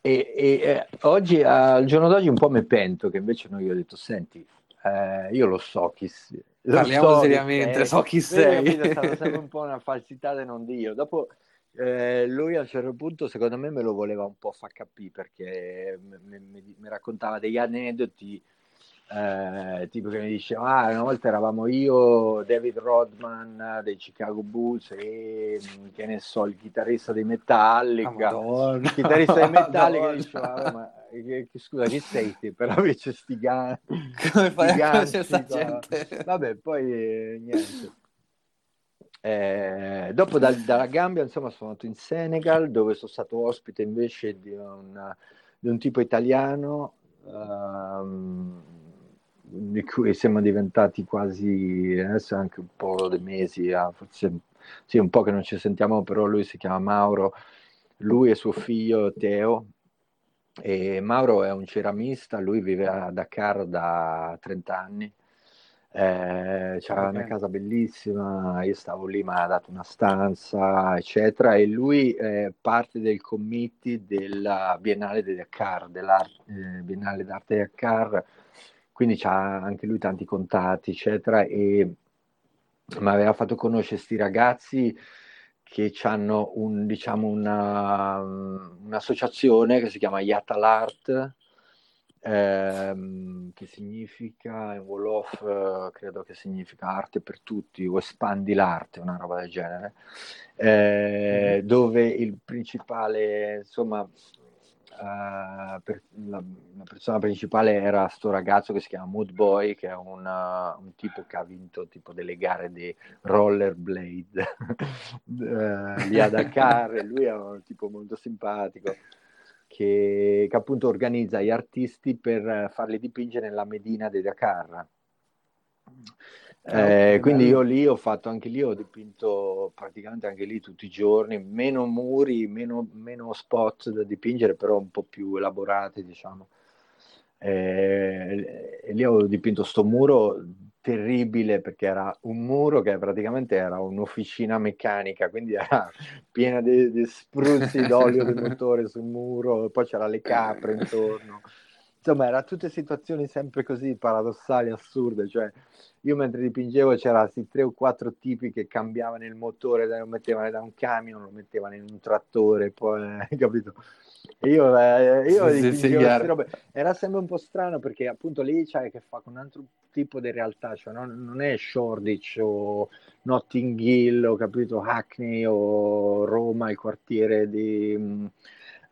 E, e eh, oggi, al giorno d'oggi un po' mi pento che invece noi ho detto senti eh, io lo so chi sei parliamo so seriamente, so chi sei. è stata sempre un po' una falsità di non dire. Dopo eh, lui a un certo punto secondo me me lo voleva un po' far capire perché mi, mi, mi raccontava degli aneddoti eh, tipo che mi dice ah una volta eravamo io David Rodman dei Chicago Bulls e che ne so il chitarrista dei Metallica. Oh, il chitarrista dei Metallica diceva ma che, che, scusa chi sei te? Però invece sti gan- come fai sti ganci, gente? Vabbè poi eh, niente. Eh, dopo da, dalla Gambia insomma sono andato in Senegal dove sono stato ospite invece di un, di un tipo italiano um, di cui siamo diventati quasi adesso anche un po' dei mesi, ah, forse sì, un po' che non ci sentiamo, però lui si chiama Mauro, lui e suo figlio Teo. E Mauro è un ceramista, lui vive a Dakar da 30 anni. Eh, c'era una casa bellissima, io stavo lì, mi ha dato una stanza, eccetera, e lui è parte del committee della Biennale di Dakar, della eh, Biennale d'arte di Dakar, quindi ha anche lui tanti contatti, eccetera, e mi aveva fatto conoscere questi ragazzi che hanno un, diciamo una, un'associazione che si chiama Yatalart, ehm, che significa, in Wolof eh, credo che significa arte per tutti, o espandi l'arte, una roba del genere, eh, mm. dove il principale, insomma, uh, per, la, la, persona principale era sto ragazzo che si chiama Mood Boy, che è una, un tipo che ha vinto tipo delle gare di rollerblade uh, lì a Dakar, lui è un tipo molto simpatico. Che, che, appunto organizza gli artisti per farli dipingere nella Medina di Dakar. Eh, quindi io lì ho fatto anche lì, ho dipinto praticamente anche lì tutti i giorni, meno muri, meno, meno spot da dipingere, però un po' più elaborati, diciamo. Eh, e lì ho dipinto sto muro terribile perché era un muro che praticamente era un'officina meccanica, quindi era piena di, di spruzzi d'olio di motore sul muro, poi c'era le capre intorno insomma, erano tutte situazioni sempre così paradossali, assurde. Cioè, io mentre dipingevo c'erano tre o quattro tipi che cambiavano il motore, lo mettevano da un camion, lo mettevano in un trattore, poi, eh, capito? E io, eh, io sì, sì, robe. Era sempre un po' strano perché appunto lì c'è che fa con un altro tipo di realtà, cioè non, non è Shoreditch o Notting Hill, o capito, Hackney o Roma, il quartiere di... Mh,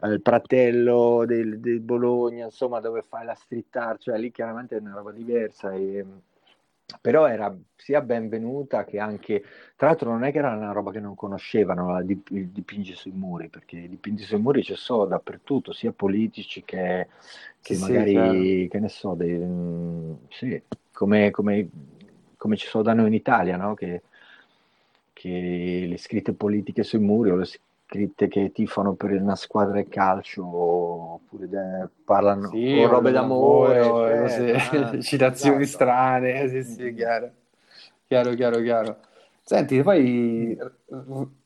il Pratello del, del, Bologna, insomma, dove fai la street art, cioè lì chiaramente è una roba diversa e, però era sia benvenuta che anche, tra l'altro non è che era una roba che non conoscevano, il dipinge sui muri, perché i dipinti sui muri c'è solo dappertutto, sia politici che, che sì, magari, sì, che ne so, dei, mm, sì, come, come, come, ci sono da noi in Italia, no? che, che le scritte politiche sui muri o le scritte che tifano per una squadra di calcio oppure de- parlano sì, o robe d'amore, d'amore cioè, citazioni esatto. strane, sì, sì, chiaro. chiaro, chiaro, chiaro. Senti, poi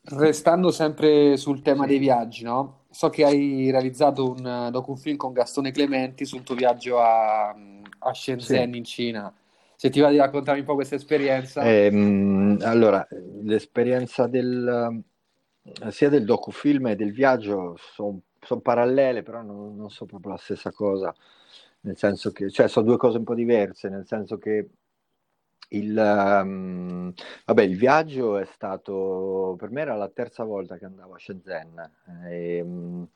restando sempre sul tema dei viaggi, no? So che hai realizzato un docufilm con Gastone Clementi sul tuo viaggio a, a Shenzhen in Cina. Se ti va di raccontare un po' questa esperienza. Eh, allora, l'esperienza del, sia del docufilm e del viaggio sono son parallele, però non, non sono proprio la stessa cosa, nel senso che, cioè, sono due cose un po' diverse, nel senso che il, um, vabbè, il viaggio è stato, per me era la terza volta che andavo a Shenzhen. E, um,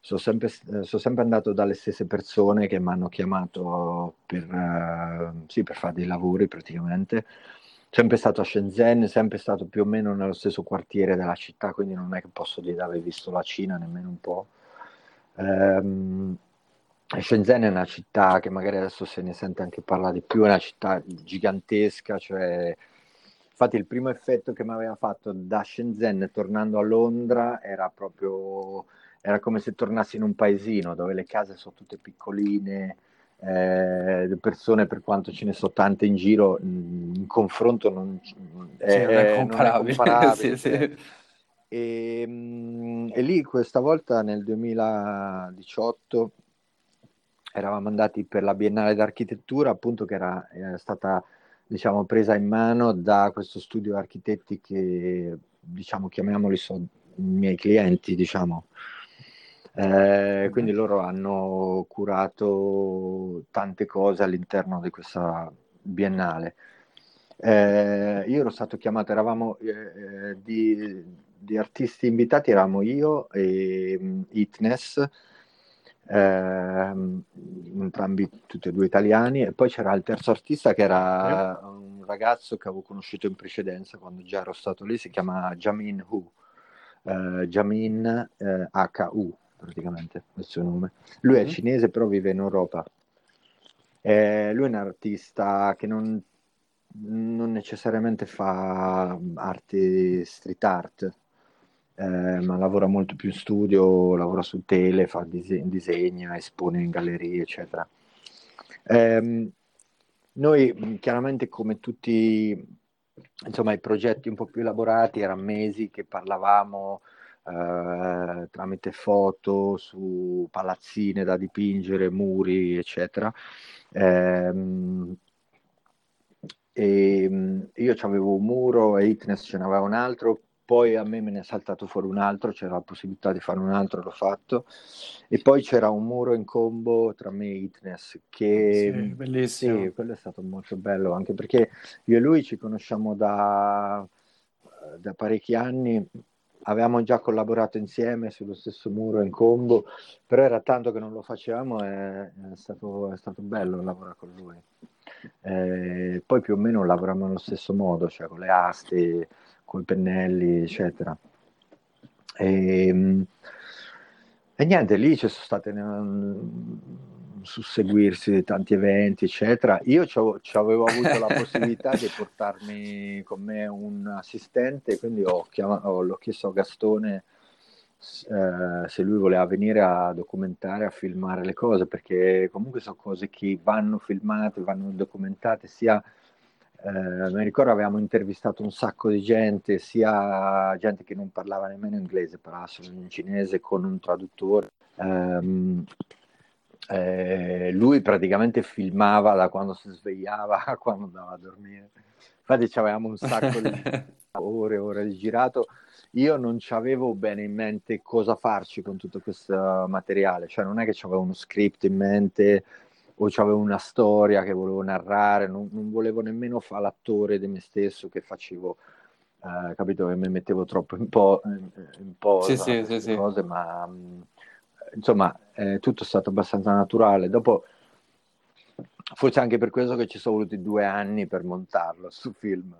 sono sempre, sono sempre, andato dalle stesse persone che mi hanno chiamato per, uh, sì, per fare dei lavori praticamente sempre stato a Shenzhen, sempre stato più o meno nello stesso quartiere della città, quindi non è che posso dire di aver visto la Cina nemmeno un po'. Um, Shenzhen è una città che magari adesso se ne sente anche parlare di più, è una città gigantesca, cioè infatti il primo effetto che mi aveva fatto da Shenzhen tornando a Londra era proprio era come se tornassi in un paesino dove le case sono tutte piccoline, eh, persone per quanto ce ne so tante in giro in confronto non, è, sì, non è comparabile, non è comparabile sì, sì. E, mm, e, lì questa volta nel 2018 eravamo andati per la Biennale d'Architettura appunto che era, era stata diciamo presa in mano da questo studio di architetti che diciamo chiamiamoli so, i miei clienti diciamo eh, quindi loro hanno curato tante cose all'interno di questa biennale. Eh, io ero stato chiamato, eravamo eh, eh di, di, artisti invitati, eravamo io e Itness, ehm, entrambi tutti e due italiani, e poi c'era il terzo artista che era un ragazzo che avevo conosciuto in precedenza quando già ero stato lì, si chiama Jamin Hu, eh, Jamin HU praticamente il suo nome. Lui mm-hmm. è cinese però vive in Europa. Eh, lui è un artista che non, non necessariamente fa arte street art, eh, ma lavora molto più in studio, lavora su tele, fa dise- disegna, espone in gallerie, eccetera. Eh, noi chiaramente come tutti insomma, i progetti un po' più elaborati erano mesi che parlavamo eh, tramite foto su palazzine da dipingere, muri, eccetera. Eh, e io avevo un muro e Itness ce n'aveva un altro, poi a me me ne è saltato fuori un altro, c'era la possibilità di fare un altro, l'ho fatto, e poi c'era un muro in combo tra me e Itness, che sì, bellissimo. Sì, quello è stato molto bello, anche perché io e lui ci conosciamo da, da parecchi anni, avevamo già collaborato insieme sullo stesso muro in combo, però era tanto che non lo facevamo e è stato, è stato bello lavorare con lui. Eh, poi più o meno lavoriamo nello stesso modo, cioè con le aste, con i pennelli, eccetera. E, ehm, e niente, lì ci sono state susseguirsi di tanti eventi, eccetera. Io ci avevo avuto la possibilità di portarmi con me un assistente, quindi ho, chiamato, l'ho chiesto a Gastone eh, se lui voleva venire a documentare, a filmare le cose, perché comunque sono cose che vanno filmate, vanno documentate, sia... Eh, mi ricordo avevamo intervistato un sacco di gente, sia gente che non parlava nemmeno inglese, parlava solo in cinese con un traduttore. Um, eh, lui praticamente filmava da quando si svegliava a quando andava a dormire. Infatti avevamo un sacco di ore e ore di girato. Io non avevo bene in mente cosa farci con tutto questo materiale, cioè non è che avevo uno script in mente o avevo una storia che volevo narrare, non, non volevo nemmeno fare l'attore di me stesso che facevo, eh, capito, che mi mettevo troppo in, po', in, in posa, sì, sì, sì, cose, ma... Mh, insomma, eh, tutto è stato abbastanza naturale. Dopo forse anche per questo che ci sono voluti due anni per montarlo su film,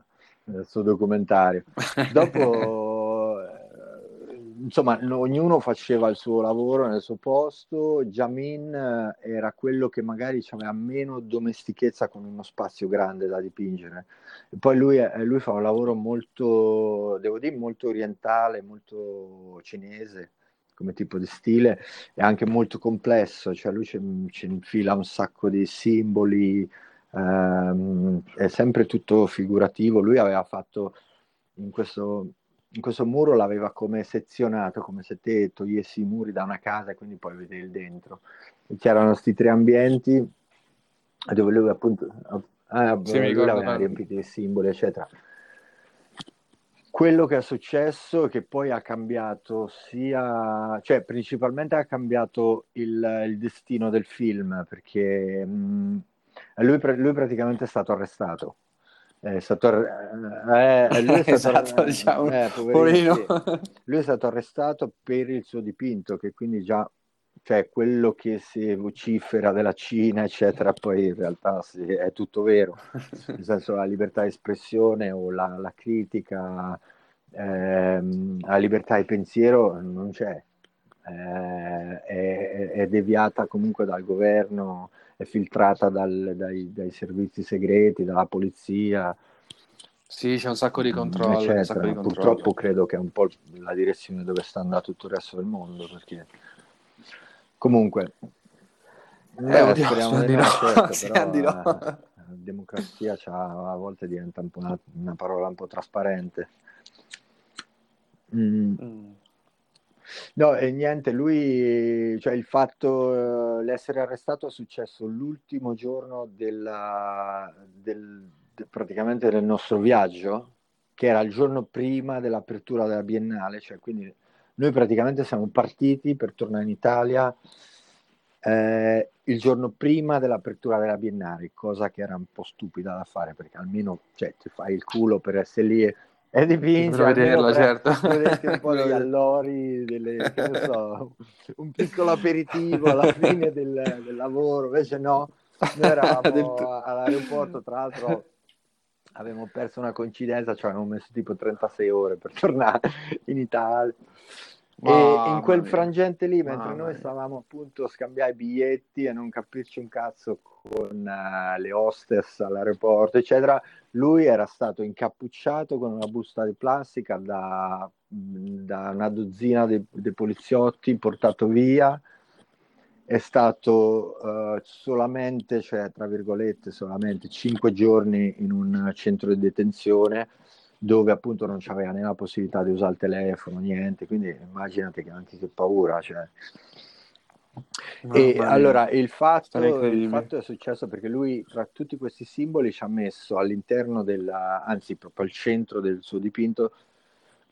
nel suo documentario. Dopo, eh, insomma, ognuno faceva il suo lavoro nel suo posto. Jamin eh, era quello che magari aveva meno domestichezza con uno spazio grande da dipingere. E poi lui, lui fa un lavoro molto, devo dire, molto orientale, molto cinese come tipo di stile è anche molto complesso, cioè lui ci, infila un sacco di simboli, ehm, è sempre tutto figurativo. Lui aveva fatto in questo, in questo muro l'aveva come sezionato, come se te togliessi i muri da una casa e quindi poi vedevi il dentro. E c'erano questi tre ambienti dove lui appunto eh, sì, lui l'aveva riempito di simboli, eccetera quello che è successo è che poi ha cambiato sia, cioè principalmente ha cambiato il, il destino del film perché mh, lui, lui, praticamente è stato arrestato. È stato, eh, eh, lui, è stato, esatto, diciamo, eh, poverino, sì. lui è stato arrestato per il suo dipinto che quindi già cioè quello che si vocifera della Cina, eccetera, poi in realtà è tutto vero, nel senso la libertà di espressione o la, la critica, ehm, la libertà di pensiero non c'è, eh, è, è, deviata comunque dal governo, è filtrata dal, dai, dai, servizi segreti, dalla polizia. Sì, c'è un sacco di controlli. Purtroppo credo che è un po' la direzione dove sta andando tutto il resto del mondo, perché Comunque, eh, oddio, speriamo di no, certo, no. Eh, la democrazia a volte diventa un una, una, parola un po' trasparente. Mm. Mm. No, e niente, lui, cioè il fatto, l'essere arrestato è successo l'ultimo giorno della, del, de, praticamente del nostro viaggio, che era il giorno prima dell'apertura della Biennale, cioè quindi noi praticamente siamo partiti per tornare in Italia eh, il giorno prima dell'apertura della Biennale, cosa che era un po' stupida da fare perché almeno cioè, ti fai il culo per essere lì e dipingi per vederla, certo. un po' di allori, delle, so, un piccolo aperitivo alla fine del, del lavoro, invece no, noi eravamo all'aeroporto, tra l'altro avevamo perso una coincidenza, cioè avevamo messo tipo 36 ore per tornare in Italia. e in quel frangente lì, mentre noi stavamo appunto a scambiare i biglietti e non capirci un cazzo con uh, le hostess all'aeroporto, eccetera, lui era stato incappucciato con una busta di plastica da, da una dozzina di poliziotti, portato via è stato uh, solamente, cioè tra virgolette, solamente 5 giorni in un centro di detenzione dove appunto non c'aveva né la possibilità di usare il telefono, niente, quindi immaginate che anche che paura, cioè. e allora il fatto, il fatto, è successo perché lui tra tutti questi simboli ci ha messo all'interno della, anzi proprio al centro del suo dipinto,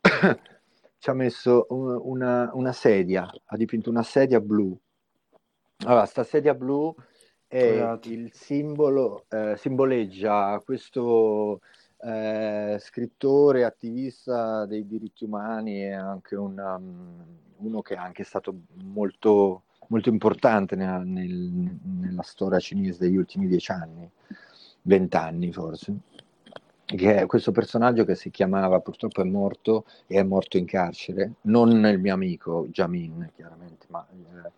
ci ha messo una, una sedia, ha dipinto una sedia blu allora, sta sedia blu è il simbolo, eh, simboleggia questo eh, scrittore, attivista dei diritti umani e anche una, um, uno che è anche stato molto, molto importante nella, nel, nella storia cinese degli ultimi dieci anni, vent'anni forse che è questo personaggio che si chiamava, purtroppo è morto e è morto in carcere, non il mio amico Jamin chiaramente, ma eh,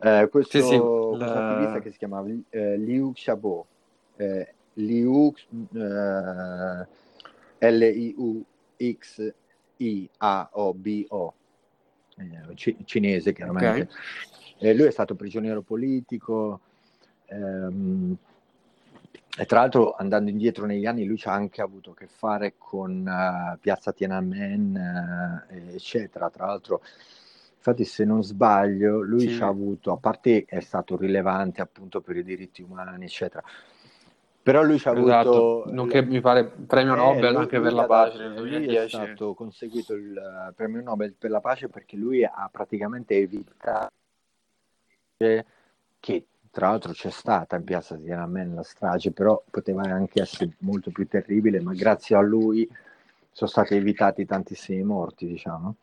eh, questo, sì, sì, la... attivista che si chiama eh, Liu Xiaobo, eh, Liu eh, L-I-U-X-I-A-O-B-O, eh, c- cinese chiaramente. Okay. lui è stato prigioniero politico. Ehm, e tra l'altro, andando indietro negli anni, lui ha anche avuto a che fare con uh, Piazza Tiananmen, uh, eccetera. Tra l'altro, Infatti, se non sbaglio, lui sì. ci ha avuto, a parte è stato rilevante appunto per i diritti umani, eccetera. Però lui ci ha esatto. avuto. Nonché mi pare premio eh, Nobel anche per la pace nel 2010. è stato conseguito il uh, premio Nobel per la pace perché lui ha praticamente evitato che tra l'altro c'è stata in piazza di Tiananmen la strage, però poteva anche essere molto più terribile, ma grazie a lui sono stati evitati tantissimi morti, diciamo.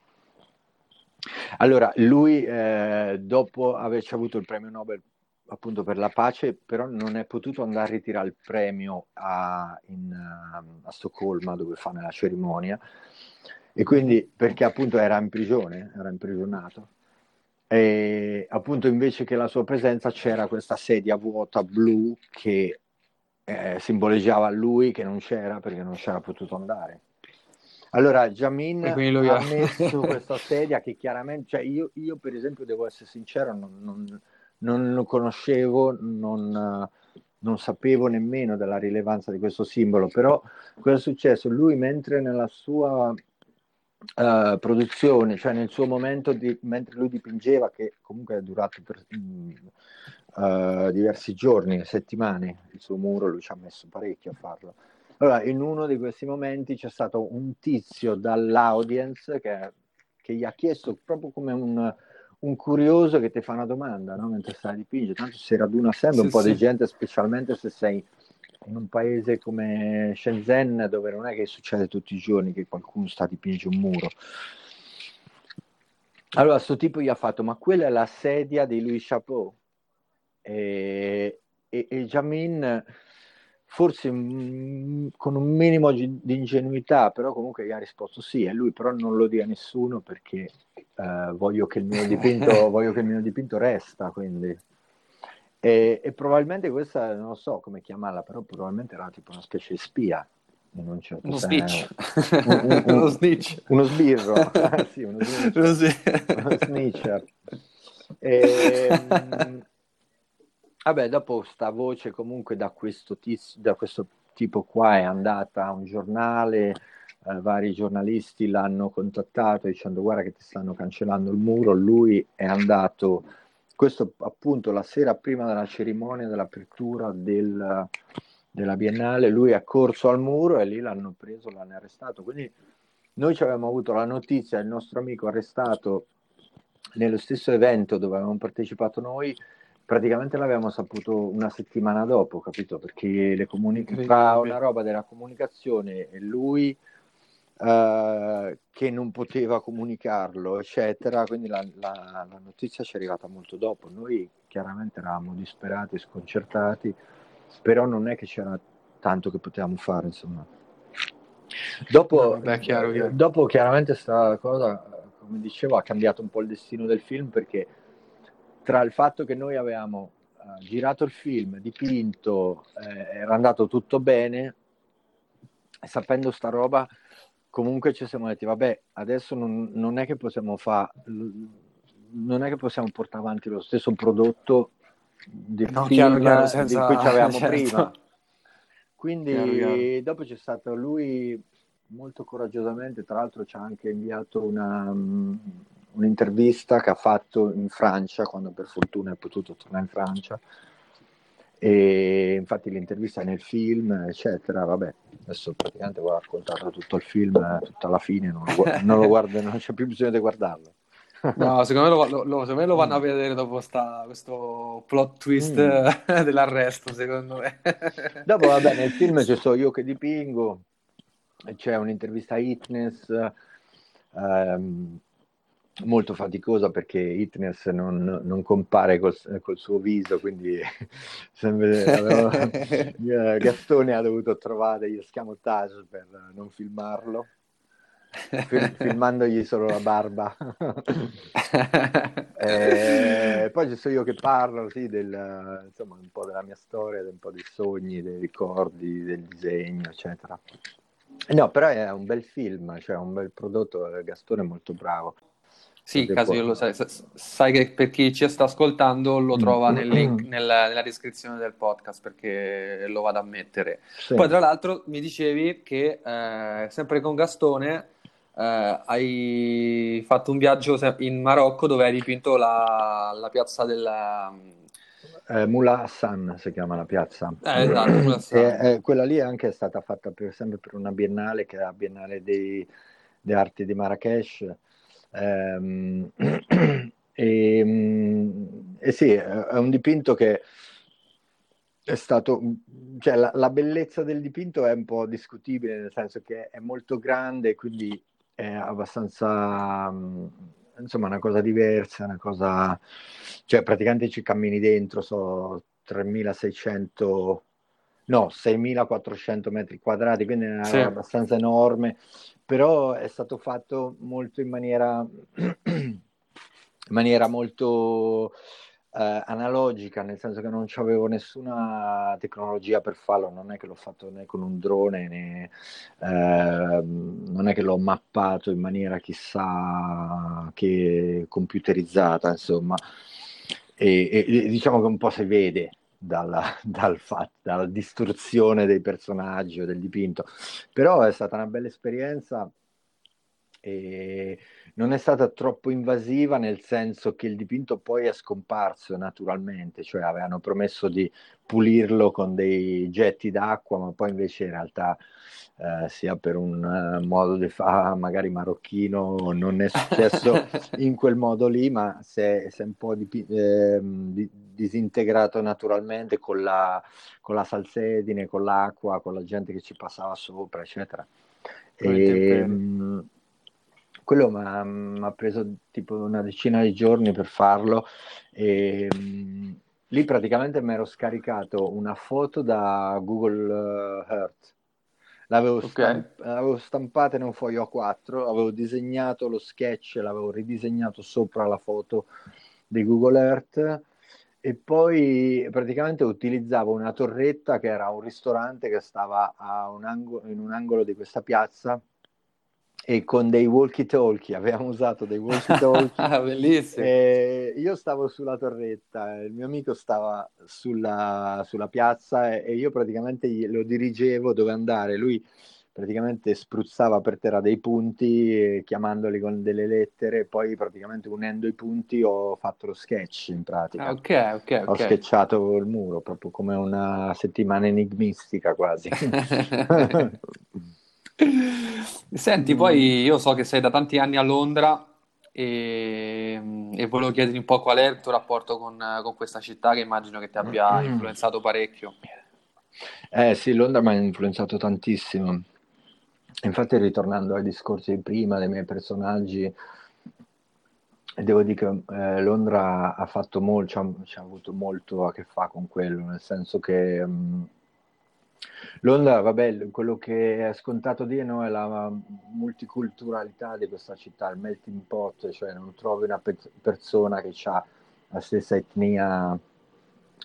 Allora, lui eh, dopo averci avuto il premio Nobel appunto per la pace, però non è potuto andare a ritirare il premio a, in, a Stoccolma dove fa la cerimonia e quindi perché appunto era in prigione, era imprigionato e appunto invece che la sua presenza c'era questa sedia vuota blu che eh, simboleggiava lui che non c'era perché non c'era potuto andare. Allora Jamin ha ha messo questa sedia che chiaramente, cioè io, io, per esempio devo essere sincero, non, non, non lo conoscevo, non, non, sapevo nemmeno della rilevanza di questo simbolo, però cosa è successo? Lui mentre nella sua uh, produzione, cioè nel suo momento, di, mentre lui dipingeva, che comunque è durato per uh, diversi giorni, settimane, il suo muro, lui ci ha messo parecchio a farlo. Allora, in uno di questi momenti c'è stato un tizio dall'audience che, che gli ha chiesto proprio come un, un curioso che ti fa una domanda no? mentre stai a dipingere, tanto si raduna sempre sì, un po' sì. di gente, specialmente se sei in un paese come Shenzhen dove non è che succede tutti i giorni che qualcuno sta a dipingere un muro. Allora, questo tipo gli ha fatto, ma quella è la sedia di Louis Chapeau. E, e, e Jamin, forse mh, con un minimo di ingenuità, però comunque gli ha risposto sì, e lui però non lo dia a nessuno perché uh, voglio, che il mio dipinto, voglio che il mio dipinto resta, quindi... E, e, probabilmente questa, non so come chiamarla, però probabilmente era tipo una specie di spia. In certo uno snitch. Un, un, un, uno snitch. Uno sbirro. sì, uno snitch. uno snitcher. E, ehm, vabbè, dopo sta voce comunque da questo, tis, da questo tipo qua è andata a un giornale, eh, vari giornalisti l'hanno contattato dicendo guarda che ti stanno cancellando il muro, lui è andato questo appunto la sera prima della cerimonia dell'apertura del, della Biennale, lui è corso al muro e lì l'hanno preso, l'hanno arrestato. Quindi noi ci avevamo avuto la notizia, il nostro amico arrestato nello stesso evento dove avevamo partecipato noi, praticamente l'avevamo saputo una settimana dopo, capito? Perché le comunic- tra una roba della comunicazione e lui uh, che non poteva comunicarlo, eccetera. Quindi la, la, la, notizia ci è arrivata molto dopo. Noi chiaramente eravamo disperati, sconcertati, però non è che c'era tanto che potevamo fare, insomma. Dopo, no, vabbè, chiaro, chiaro. dopo chiaramente questa cosa, come dicevo, ha cambiato un po' il destino del film perché tra il fatto che noi avevamo uh, girato il film, dipinto, eh, era andato tutto bene, sapendo sta roba, comunque ci siamo detti, vabbè, adesso non, non è che possiamo fare, non è che possiamo portare avanti lo stesso prodotto di, no, film chiaro, senza... di cui ci avevamo certo. prima. Quindi chiaro, chiaro. dopo c'è stato lui molto coraggiosamente, tra l'altro ci ha anche inviato una, un'intervista che ha fatto in Francia, quando per fortuna è potuto tornare in Francia, e infatti l'intervista è nel film, eccetera. Vabbè, adesso praticamente ho raccontato tutto il film, eh, tutta la fine, non lo, non lo guardo, non c'è più bisogno di guardarlo. No, secondo me lo, lo, secondo me lo vanno a vedere dopo sta, questo plot twist mm. dell'arresto, secondo me. Dopo, vabbè, nel film ci sono io che dipingo, c'è un'intervista a Hitness, ehm, molto faticosa perché Hitness non, non compare col, col, suo viso, quindi avevo, Gastone ha dovuto trovare degli escamotage per non filmarlo, fil- filmandogli solo la barba. e eh, poi ci sono io che parlo sì, del, insomma, un po' della mia storia, un po' dei sogni, dei ricordi, del disegno, eccetera. No, però è un bel film, cioè un bel prodotto, Gastone è molto bravo. Sì, caso io lo sai, sai che per chi ci sta ascoltando lo mm. trova nel link, nella, nella descrizione del podcast perché lo vado a mettere. Sì. Poi tra l'altro mi dicevi che eh, sempre con Gastone eh, hai fatto un viaggio in Marocco dove hai dipinto la, la piazza del... Eh, Mula Hassan si chiama la piazza. Eh, esatto, Mula Hassan. E, eh, quella lì è anche stata fatta per, sempre per una biennale che è la Biennale dei, delle Arti di Marrakesh e, mm, e, sì, è un dipinto che è stato, cioè la, la, bellezza del dipinto è un po' discutibile, nel senso che è molto grande, quindi è abbastanza, mm, insomma una cosa diversa, una cosa, cioè praticamente ci cammini dentro, so 3600, no 6400 metri quadrati, quindi è sì. abbastanza enorme, però è stato fatto molto in maniera, in maniera molto eh, analogica, nel senso che non avevo nessuna tecnologia per farlo, non è che l'ho fatto né con un drone né eh, non è che l'ho mappato in maniera chissà che computerizzata, insomma. E, e, diciamo che un po' si vede dalla, dal fatto, dalla distruzione dei personaggi o del dipinto, però è stata una bella esperienza e non è stata troppo invasiva nel senso che il dipinto poi è scomparso naturalmente, cioè avevano promesso di pulirlo con dei getti d'acqua, ma poi invece in realtà eh, sia per un uh, modo di fare magari marocchino non è successo in quel modo lì, ma si è, si è un po' di, eh, di, disintegrato naturalmente con la, con la salsedine, con l'acqua, con la gente che ci passava sopra, eccetera. E, quello mi ha preso tipo una decina di giorni per farlo e mh, lì praticamente mi ero scaricato una foto da Google uh, Earth l'avevo, okay. stamp- l'avevo stampata in un foglio A4 avevo disegnato lo sketch l'avevo ridisegnato sopra la foto di Google Earth e poi praticamente utilizzavo una torretta che era un ristorante che stava un angolo, in un angolo di questa piazza e con dei walkie talkie, avevamo usato dei walkie talkie. Ah, bellissimo. io stavo sulla torretta, il mio amico stava sulla, sulla piazza e, e, io praticamente lo dirigevo dove andare. Lui praticamente spruzzava per terra dei punti, eh, chiamandoli con delle lettere, poi praticamente unendo i punti ho fatto lo sketch in pratica. Ah, ok, ok, Ho sketchato il muro, proprio come una settimana enigmistica quasi. Senti, poi io so che sei da tanti anni a Londra e, e volevo chiederti un po' qual è il tuo rapporto con, con questa città che immagino che ti abbia mm. influenzato parecchio. Eh sì, Londra mi ha influenzato tantissimo. Infatti, ritornando ai discorsi di prima dei miei personaggi, devo dire che eh, Londra ha fatto molto, ci ha, avuto molto a che fare con quello, nel senso che mh, mm, Londra, vabbè, quello che è scontato dire no, è la multiculturalità di questa città, il melting pot, cioè non trovi una pe- persona che ha la stessa etnia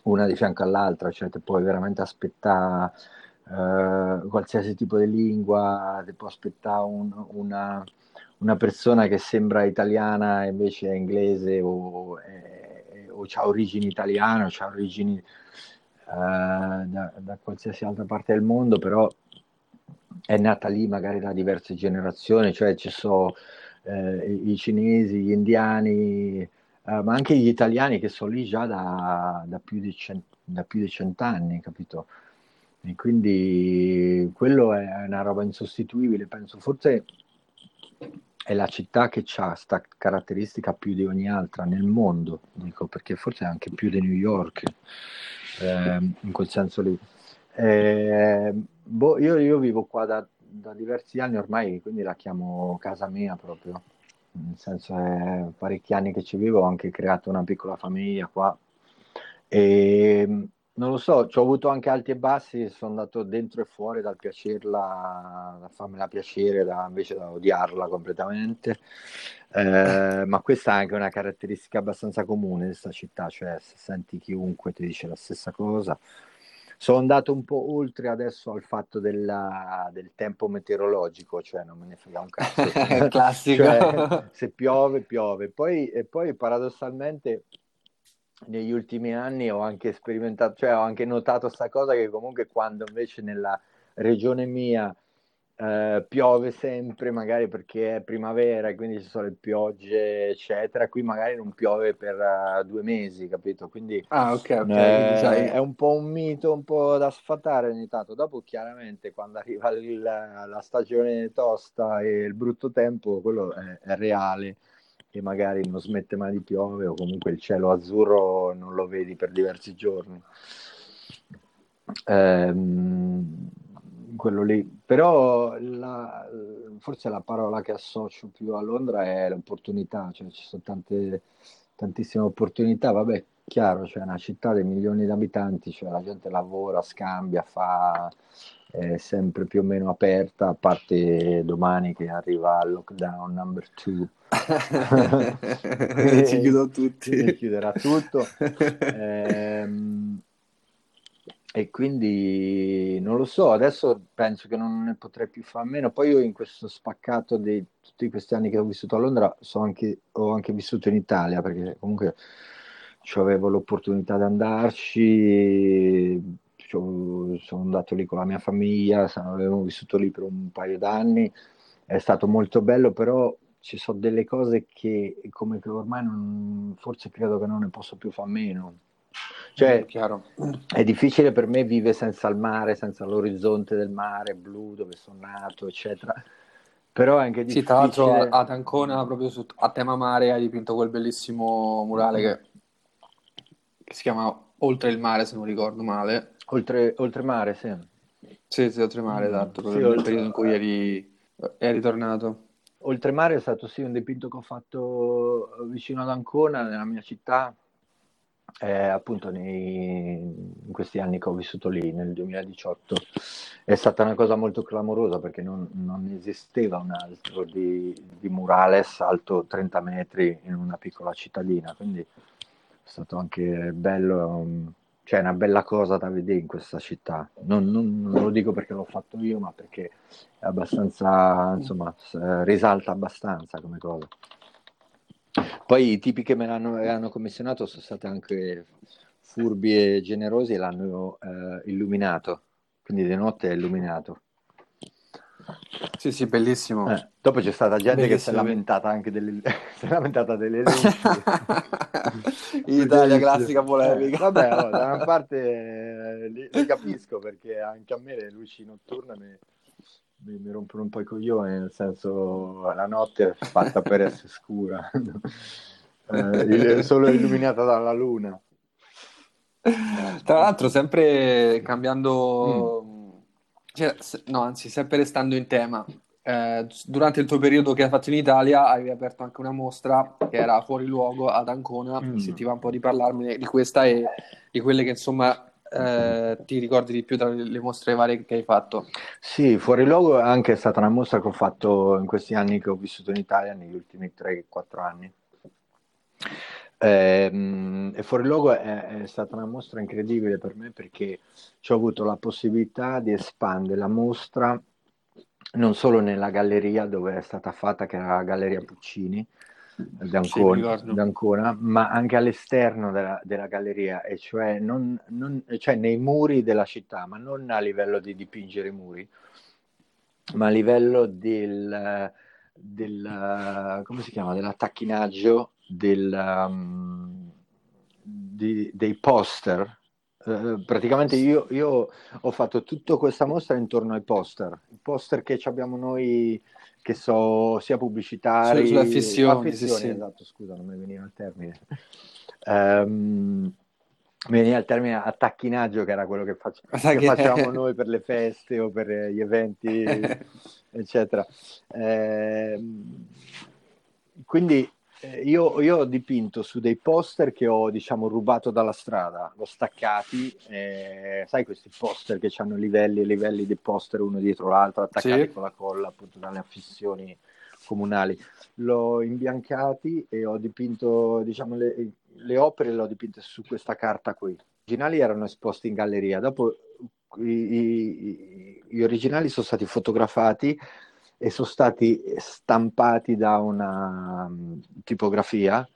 una di fianco all'altra, cioè ti puoi veramente aspettare uh, qualsiasi tipo di lingua, ti può aspettare un, una, una, persona che sembra italiana e invece è inglese o, è, o ha origini italiane o ha origini eh, da, da, qualsiasi altra parte del mondo, però è nata lì magari da diverse generazioni, cioè ci sono eh, i cinesi, gli indiani, eh, ma anche gli italiani che sono lì già da, da più di cent'anni, capito? E quindi quello è una roba insostituibile, penso, forse è la città che ha questa caratteristica più di ogni altra nel mondo, dico, perché forse anche più di New York eh, in quel senso lì. Eh, boh, io, io, vivo qua da, da, diversi anni ormai, quindi la chiamo casa mia proprio, nel senso è parecchi anni che ci vivo, ho anche creato una piccola famiglia qua e non lo so, ci ho avuto anche alti e bassi, sono andato dentro e fuori dal piacerla, da farmela piacere, da, invece da odiarla completamente. Eh, ma questa è anche una caratteristica abbastanza comune di questa città, cioè se senti chiunque ti dice la stessa cosa. Sono andato un po' oltre adesso al fatto della, del tempo meteorologico, cioè non me ne frega un cazzo. Classico. cioè, se piove, piove. Poi, e poi paradossalmente negli ultimi anni ho anche sperimentato, cioè ho anche notato questa cosa che comunque quando invece nella regione mia eh, piove sempre, magari perché è primavera e quindi ci sono le piogge, eccetera, qui magari non piove per uh, due mesi, capito? Quindi, ah, ok, ok. Eh, sai... È un po' un mito, un po' da sfatare ogni tanto. Dopo, chiaramente, quando arriva il, la stagione tosta e il brutto tempo, quello è, è reale e magari non smette mai di piovere o comunque il cielo azzurro non lo vedi per diversi giorni. Ehm, quello lì. Però la, forse la parola che associo più a Londra è l'opportunità, cioè ci sono tante, tantissime opportunità. Vabbè, chiaro, cioè una città di milioni di abitanti, cioè la gente lavora, scambia, fa è sempre più o meno aperta, a parte domani che arriva il lockdown number two. si chiudono tutti. Si chiuderà tutto. ehm, e quindi non lo so, adesso penso che non ne potrei più fare a meno. Poi io in questo spaccato di tutti questi anni che ho vissuto a Londra so anche, ho anche vissuto in Italia perché comunque avevo l'opportunità di andarci, sono andato lì con la mia famiglia, avevo vissuto lì per un paio d'anni, è stato molto bello, però ci sono delle cose che come che ormai non, forse credo che non ne posso più fare meno cioè, è difficile per me vivere senza il mare, senza l'orizzonte del mare blu dove sono nato, eccetera. Però è anche difficile. Sì, tra l'altro ad Ancona, proprio su, a tema mare, hai dipinto quel bellissimo murale che, che si chiama Oltre il mare, se non ricordo male. Oltre, mare, sì. Sì, sì, oltremare, esatto, proprio sì, nel oltre... periodo in cui eri, eri tornato. Oltremare è stato sì un dipinto che ho fatto vicino ad Ancona, nella mia città, eh, appunto nei, in questi anni che ho vissuto lì, nel 2018, è stata una cosa molto clamorosa perché non, non esisteva un altro di, di, murales alto 30 metri in una piccola cittadina, quindi è stato anche bello, cioè una bella cosa da vedere in questa città. Non, non, non lo dico perché l'ho fatto io, ma perché è abbastanza, insomma, risalta abbastanza come cosa. Poi i tipi che me l'hanno hanno commissionato sono stati anche furbi e generosi e l'hanno eh, illuminato, quindi di notte è illuminato. Sì, sì, bellissimo. Eh, dopo c'è stata gente bellissimo. che si è lamentata anche delle, si è lamentata delle Italia classica polemica. Eh, vabbè, oh, da una parte eh, li, li, capisco perché anche a me le luci notturne mi, mi, mi rompono un po' i coglioni, nel senso la notte è fatta per essere scura, eh, solo illuminata dalla luna. Tra l'altro, sempre cambiando, mm. Cioè, no, anzi, sempre restando in tema, eh, durante il tuo periodo che hai fatto in Italia avevi aperto anche una mostra che era fuori luogo ad Ancona, mm. se ti va un po' di parlarmi di questa e di quelle che insomma eh, ti ricordi di più tra le mostre varie che hai fatto? Sì, Fuori Luogo è anche stata una mostra che ho fatto in questi anni che ho vissuto in Italia, negli ultimi 3-4 anni. Eh, e Fuori Luogo è, è, stata una mostra incredibile per me perché ci ho avuto la possibilità di espandere la mostra non solo nella galleria dove è stata fatta, che era la Galleria Puccini, d'Ancona, sì, d'Ancona ma anche all'esterno della, della galleria, e cioè, non, non, cioè nei muri della città, ma non a livello di dipingere i muri, ma a livello del, del come si chiama, dell'attacchinaggio del, um, di, dei poster. Uh, praticamente io, io, ho fatto tutta questa mostra intorno ai poster, i poster che abbiamo noi che so sia pubblicitari affissioni, affissioni sì, sì. esatto, scusa, non mi veniva il termine. Um, mi veniva il termine attacchinaggio, che era quello che, faccio, che facciamo noi per le feste o per gli eventi, eccetera. Eh, quindi eh, io, io, ho dipinto su dei poster che ho, diciamo, rubato dalla strada, l'ho staccati, eh, sai questi poster che hanno livelli e livelli di poster uno dietro l'altro, attaccati sì. con la colla appunto dalle affissioni comunali. L'ho imbiancati e ho dipinto, diciamo, le, le opere le ho dipinte su questa carta qui. Gli originali erano esposti in galleria, dopo i, i, gli originali sono stati fotografati e sono stati stampati da una um, tipografia.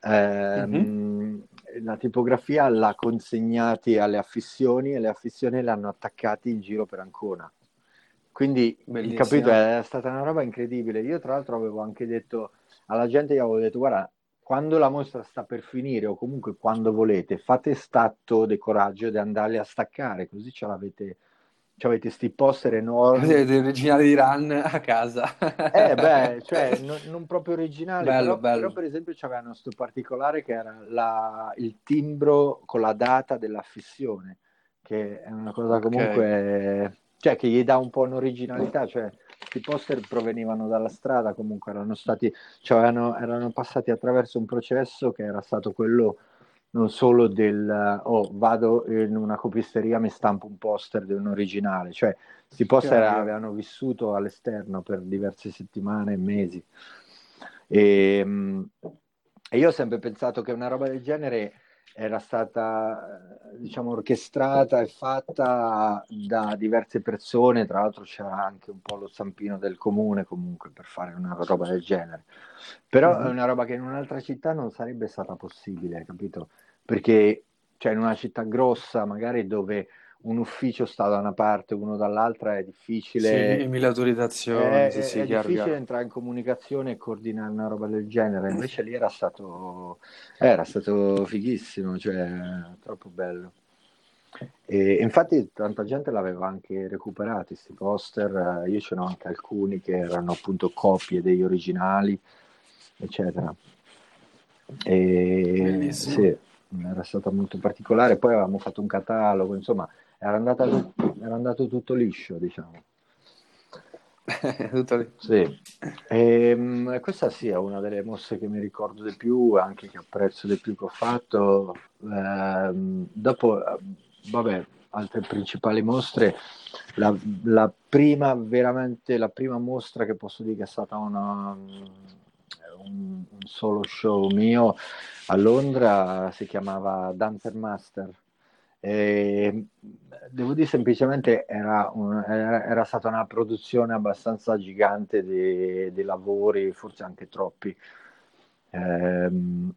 Eh, mm-hmm. La tipografia l'ha consegnati alle affissioni e le affissioni le hanno attaccati in giro per Ancona. Quindi, Bellissimo. capito, è stata una roba incredibile. Io, tra l'altro, avevo anche detto alla gente, gli avevo detto, guarda, quando la mostra sta per finire o comunque quando volete, fate stato di coraggio di andarli a staccare, così ce l'avete cioè, avete sti poster enormi. Siete originali di Run a casa. eh beh, cioè, non, non proprio originali, bello, però, bello. però, per esempio c'avevano questo particolare che era la, il timbro con la data dell'affissione, che è una cosa comunque... Okay. cioè che gli dà un po' un'originalità, cioè questi poster provenivano dalla strada, comunque erano stati, cioè erano, erano passati attraverso un processo che era stato quello non solo del oh vado in una copisteria mi stampo un poster di un originale, cioè questi poster avevano vissuto all'esterno per diverse settimane e mesi. E, ehm, e io ho sempre pensato che una roba del genere era stata diciamo orchestrata e fatta da diverse persone, tra l'altro c'era anche un po' lo stampino del comune comunque per fare una roba del genere. Però mm-hmm. è una roba che in un'altra città non sarebbe stata possibile, capito? Perché cioè in una città grossa, magari dove un ufficio sta da una parte, uno dall'altra, è difficile. Sì, mille autorizzazioni. È, sì, sì, è chiaro, difficile chiaro. entrare in comunicazione e coordinare una roba del genere. Invece lì era stato, era stato fighissimo, cioè troppo bello. E infatti tanta gente l'aveva anche recuperato questi poster, io ce n'ho anche alcuni che erano appunto copie degli originali, eccetera. E sì, era stato molto particolare. Poi avevamo fatto un catalogo, insomma, era, andata, era andato tutto liscio, diciamo. tutto lì. Sì. E, um, questa sì è una delle mosse che mi ricordo di più, anche che apprezzo di più che ho fatto. Eh, dopo, vabbè, altre principali mostre, la, la, prima, veramente, la prima mostra che posso dire che è stata una, un, un solo show mio a Londra si chiamava Dancer Master e devo dire semplicemente era, un, era, era, stata una produzione abbastanza gigante di, di lavori, forse anche troppi. Ehm,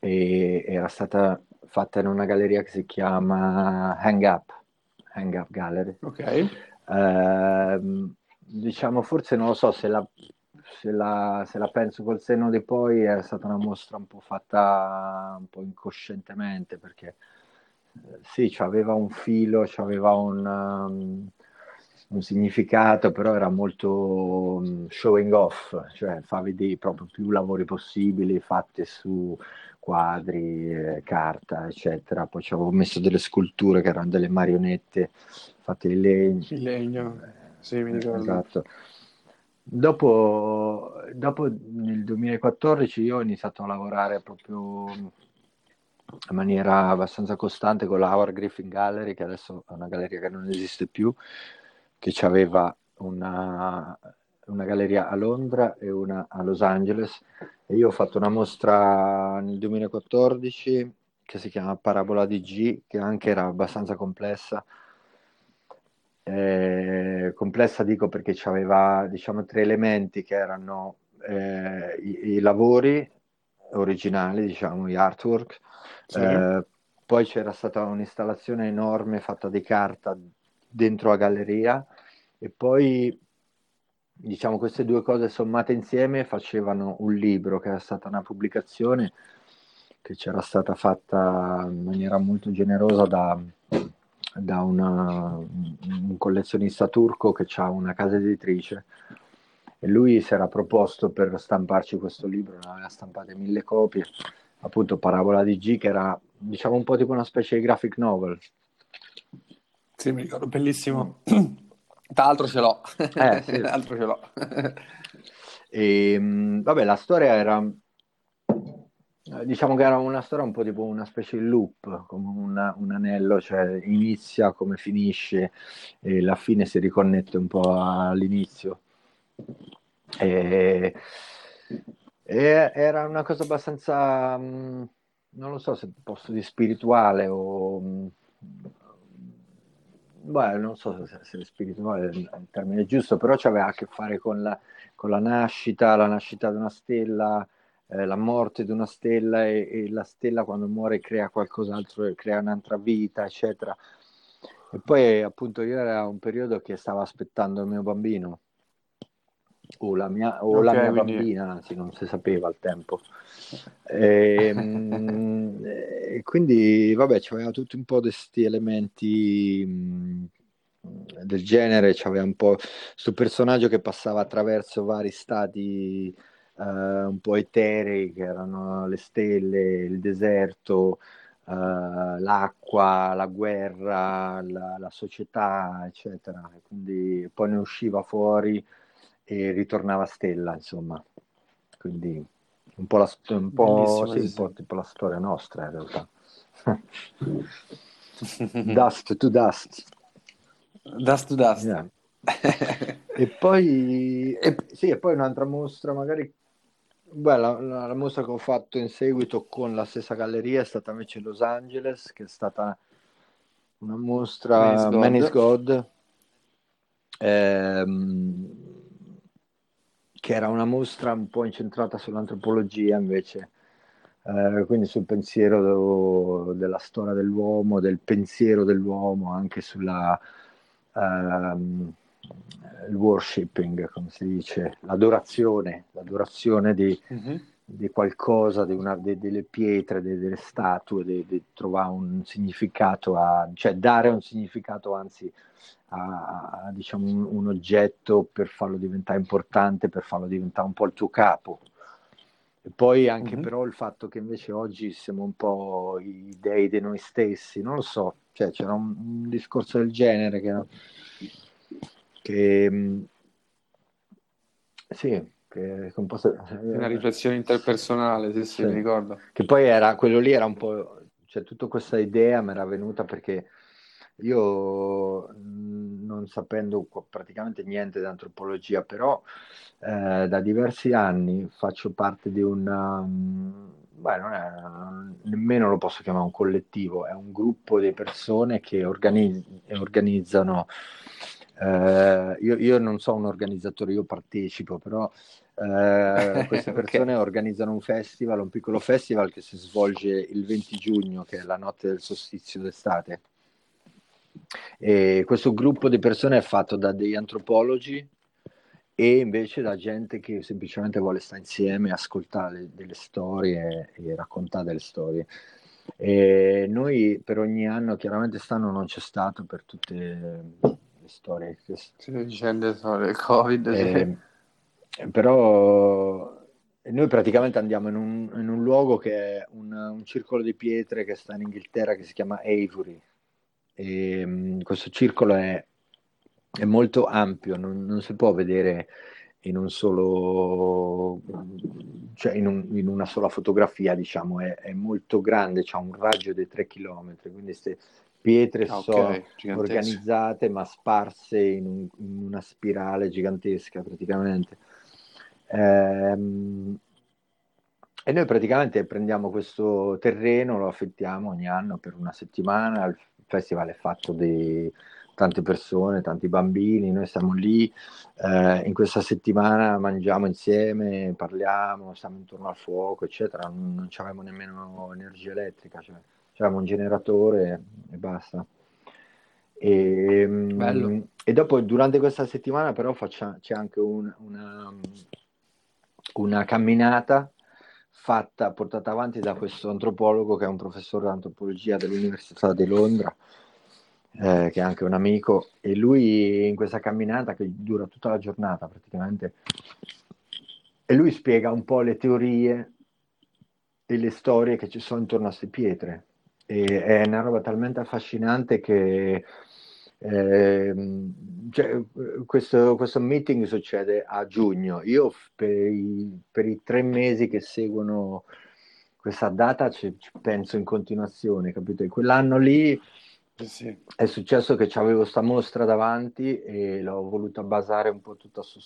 e era stata fatta in una galleria che si chiama Hang Up, Hang Up Gallery. Ok. Ehm, diciamo, forse non lo so se la, se la, se la penso col senno di poi, è stata una mostra un po' fatta un po' incoscientemente perché sì, aveva un filo, aveva un, um, un, significato, però era molto um, showing off, cioè fa vedere proprio più lavori possibili fatti su quadri, eh, carta, eccetera. Poi ci avevo messo delle sculture che erano delle marionette fatte in legno. In legno, sì, mi ricordo. Esatto. Dopo, dopo nel 2014 io ho iniziato a lavorare proprio in maniera abbastanza costante con la Howard Griffin Gallery, che adesso è una galleria che non esiste più, che aveva una, una galleria a Londra e una a Los Angeles. E io ho fatto una mostra nel 2014 che si chiama Parabola di G, che anche era abbastanza complessa. Eh, complessa dico perché aveva diciamo tre elementi che erano eh, i, i lavori originali, diciamo, gli artwork, sì. Eh, poi c'era stata un'installazione enorme fatta di carta dentro la galleria e poi diciamo queste due cose sommate insieme facevano un libro che era stata una pubblicazione che c'era stata fatta in maniera molto generosa da, da una, un collezionista turco che ha una casa editrice e lui si era proposto per stamparci questo libro, ne aveva stampate mille copie appunto Parabola di G, che era diciamo un po' tipo una specie di graphic novel. Sì, mi ricordo, bellissimo. Tra l'altro ce l'ho. Eh, sì. Tra l'altro ce l'ho. e, ehm, vabbè, la storia era diciamo che era una storia un po' tipo una specie di loop, come una, un anello, cioè inizia come finisce e la fine si riconnette un po' all'inizio. E, e era una cosa abbastanza, mm, non lo so se posso dire spirituale o... Mm, beh, non so se, se spirituale è il termine giusto, però aveva a che fare con la, con la nascita, la nascita di una stella, eh, la morte di una stella e, e, la stella quando muore crea qualcos'altro, crea un'altra vita, eccetera. E poi appunto io era un periodo che stavo aspettando il mio bambino o la mia, o okay, la mia quindi... bambina, anzi non si sapeva al tempo. E, ehm, e quindi vabbè, c'aveva tutti un po' questi elementi mh, del genere, c'aveva un po' questo personaggio che passava attraverso vari stati uh, un po' eterei, che erano le stelle, il deserto, uh, l'acqua, la guerra, la, la, società, eccetera. E quindi poi ne usciva fuori e ritornava Stella, insomma. Quindi un po' la, un po', sì, un po' tipo la storia nostra in realtà. dust to dust. Dust to dust. Yeah. e poi e, sì, e poi un'altra mostra magari Beh, la, la, la, mostra che ho fatto in seguito con la stessa galleria è stata invece Los Angeles, che è stata una mostra Man is God, God. Ehm, che era una mostra un po' incentrata sull'antropologia invece, eh, quindi sul pensiero della storia dell'uomo, del pensiero dell'uomo, anche sulla... Ehm, il worshipping, come si dice, l'adorazione, l'adorazione di, mm-hmm. di qualcosa, di una, di, delle pietre, delle statue, di, trovare un significato, a, cioè dare un significato anzi a, a diciamo, un, un, oggetto per farlo diventare importante, per farlo diventare un po' il tuo capo. E poi anche mm-hmm. però il fatto che invece oggi siamo un po' i dei di noi stessi, non lo so, cioè c'era un, un discorso del genere che che mm, sì, che composto... una riflessione interpersonale, sì, sì, mi ricordo. Che poi era, quello lì era un po', cioè tutta questa idea mi era venuta perché io mm, non sapendo praticamente niente di antropologia, però eh, da diversi anni faccio parte di un, um, beh, non è, nemmeno lo posso chiamare un collettivo, è un gruppo di persone che organiz- organizzano eh, io, io, non sono un organizzatore, io partecipo, però eh, queste persone okay. organizzano un festival, un piccolo festival che si svolge il 20 giugno, che è la notte del solstizio d'estate. E questo gruppo di persone è fatto da degli antropologi e invece da gente che semplicemente vuole stare insieme, ascoltare delle storie e raccontare delle storie. E noi per ogni anno, chiaramente quest'anno non c'è stato per tutte le storie. Che... Sì, vicende sono il Covid. Eh, sì. Però noi praticamente andiamo in un, in un luogo che è un, un, circolo di pietre che sta in Inghilterra che si chiama Avery. E, um, questo circolo è, è molto ampio, non, non, si può vedere in un solo cioè in, un, in una sola fotografia diciamo è, è molto grande ha un raggio di 3 km quindi se pietre ah, okay, so, organizzate ma sparse in, un, in, una spirale gigantesca praticamente. Ehm, e noi praticamente prendiamo questo terreno, lo affittiamo ogni anno per una settimana, il festival è fatto di tante persone, tanti bambini, noi siamo lì, eh, in questa settimana mangiamo insieme, parliamo, stiamo intorno al fuoco, eccetera, non, non avevamo nemmeno energia elettrica. Cioè avevamo un generatore e basta. E, mm, e, dopo durante questa settimana però faccia, c'è anche un, una, una, camminata fatta, portata avanti da questo antropologo che è un professore di antropologia dell'Università di Londra, eh, che è anche un amico, e lui in questa camminata che dura tutta la giornata praticamente, e lui spiega un po' le teorie e le storie che ci sono intorno a queste pietre e è una roba talmente affascinante che eh, cioè, questo, questo, meeting succede a giugno. Io per i, per i, tre mesi che seguono questa data ci, ci penso in continuazione, capito? E quell'anno lì sì. è successo che avevo questa mostra davanti e l'ho voluta basare un po' tutta su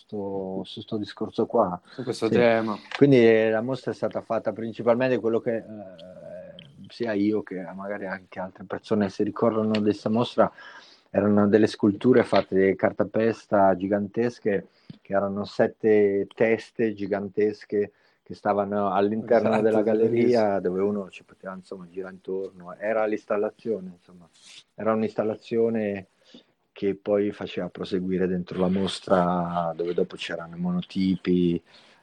questo discorso qua. Su questo sì. tema. Quindi la mostra è stata fatta principalmente quello che... Eh, sia io che magari anche altre persone si ricordano di questa mostra, erano delle sculture fatte di cartapesta gigantesche, che erano sette teste gigantesche che stavano all'interno esatto, della galleria dove uno ci poteva insomma girare intorno. Era l'installazione, insomma, era un'installazione che poi faceva proseguire dentro la mostra dove dopo c'erano monotipi,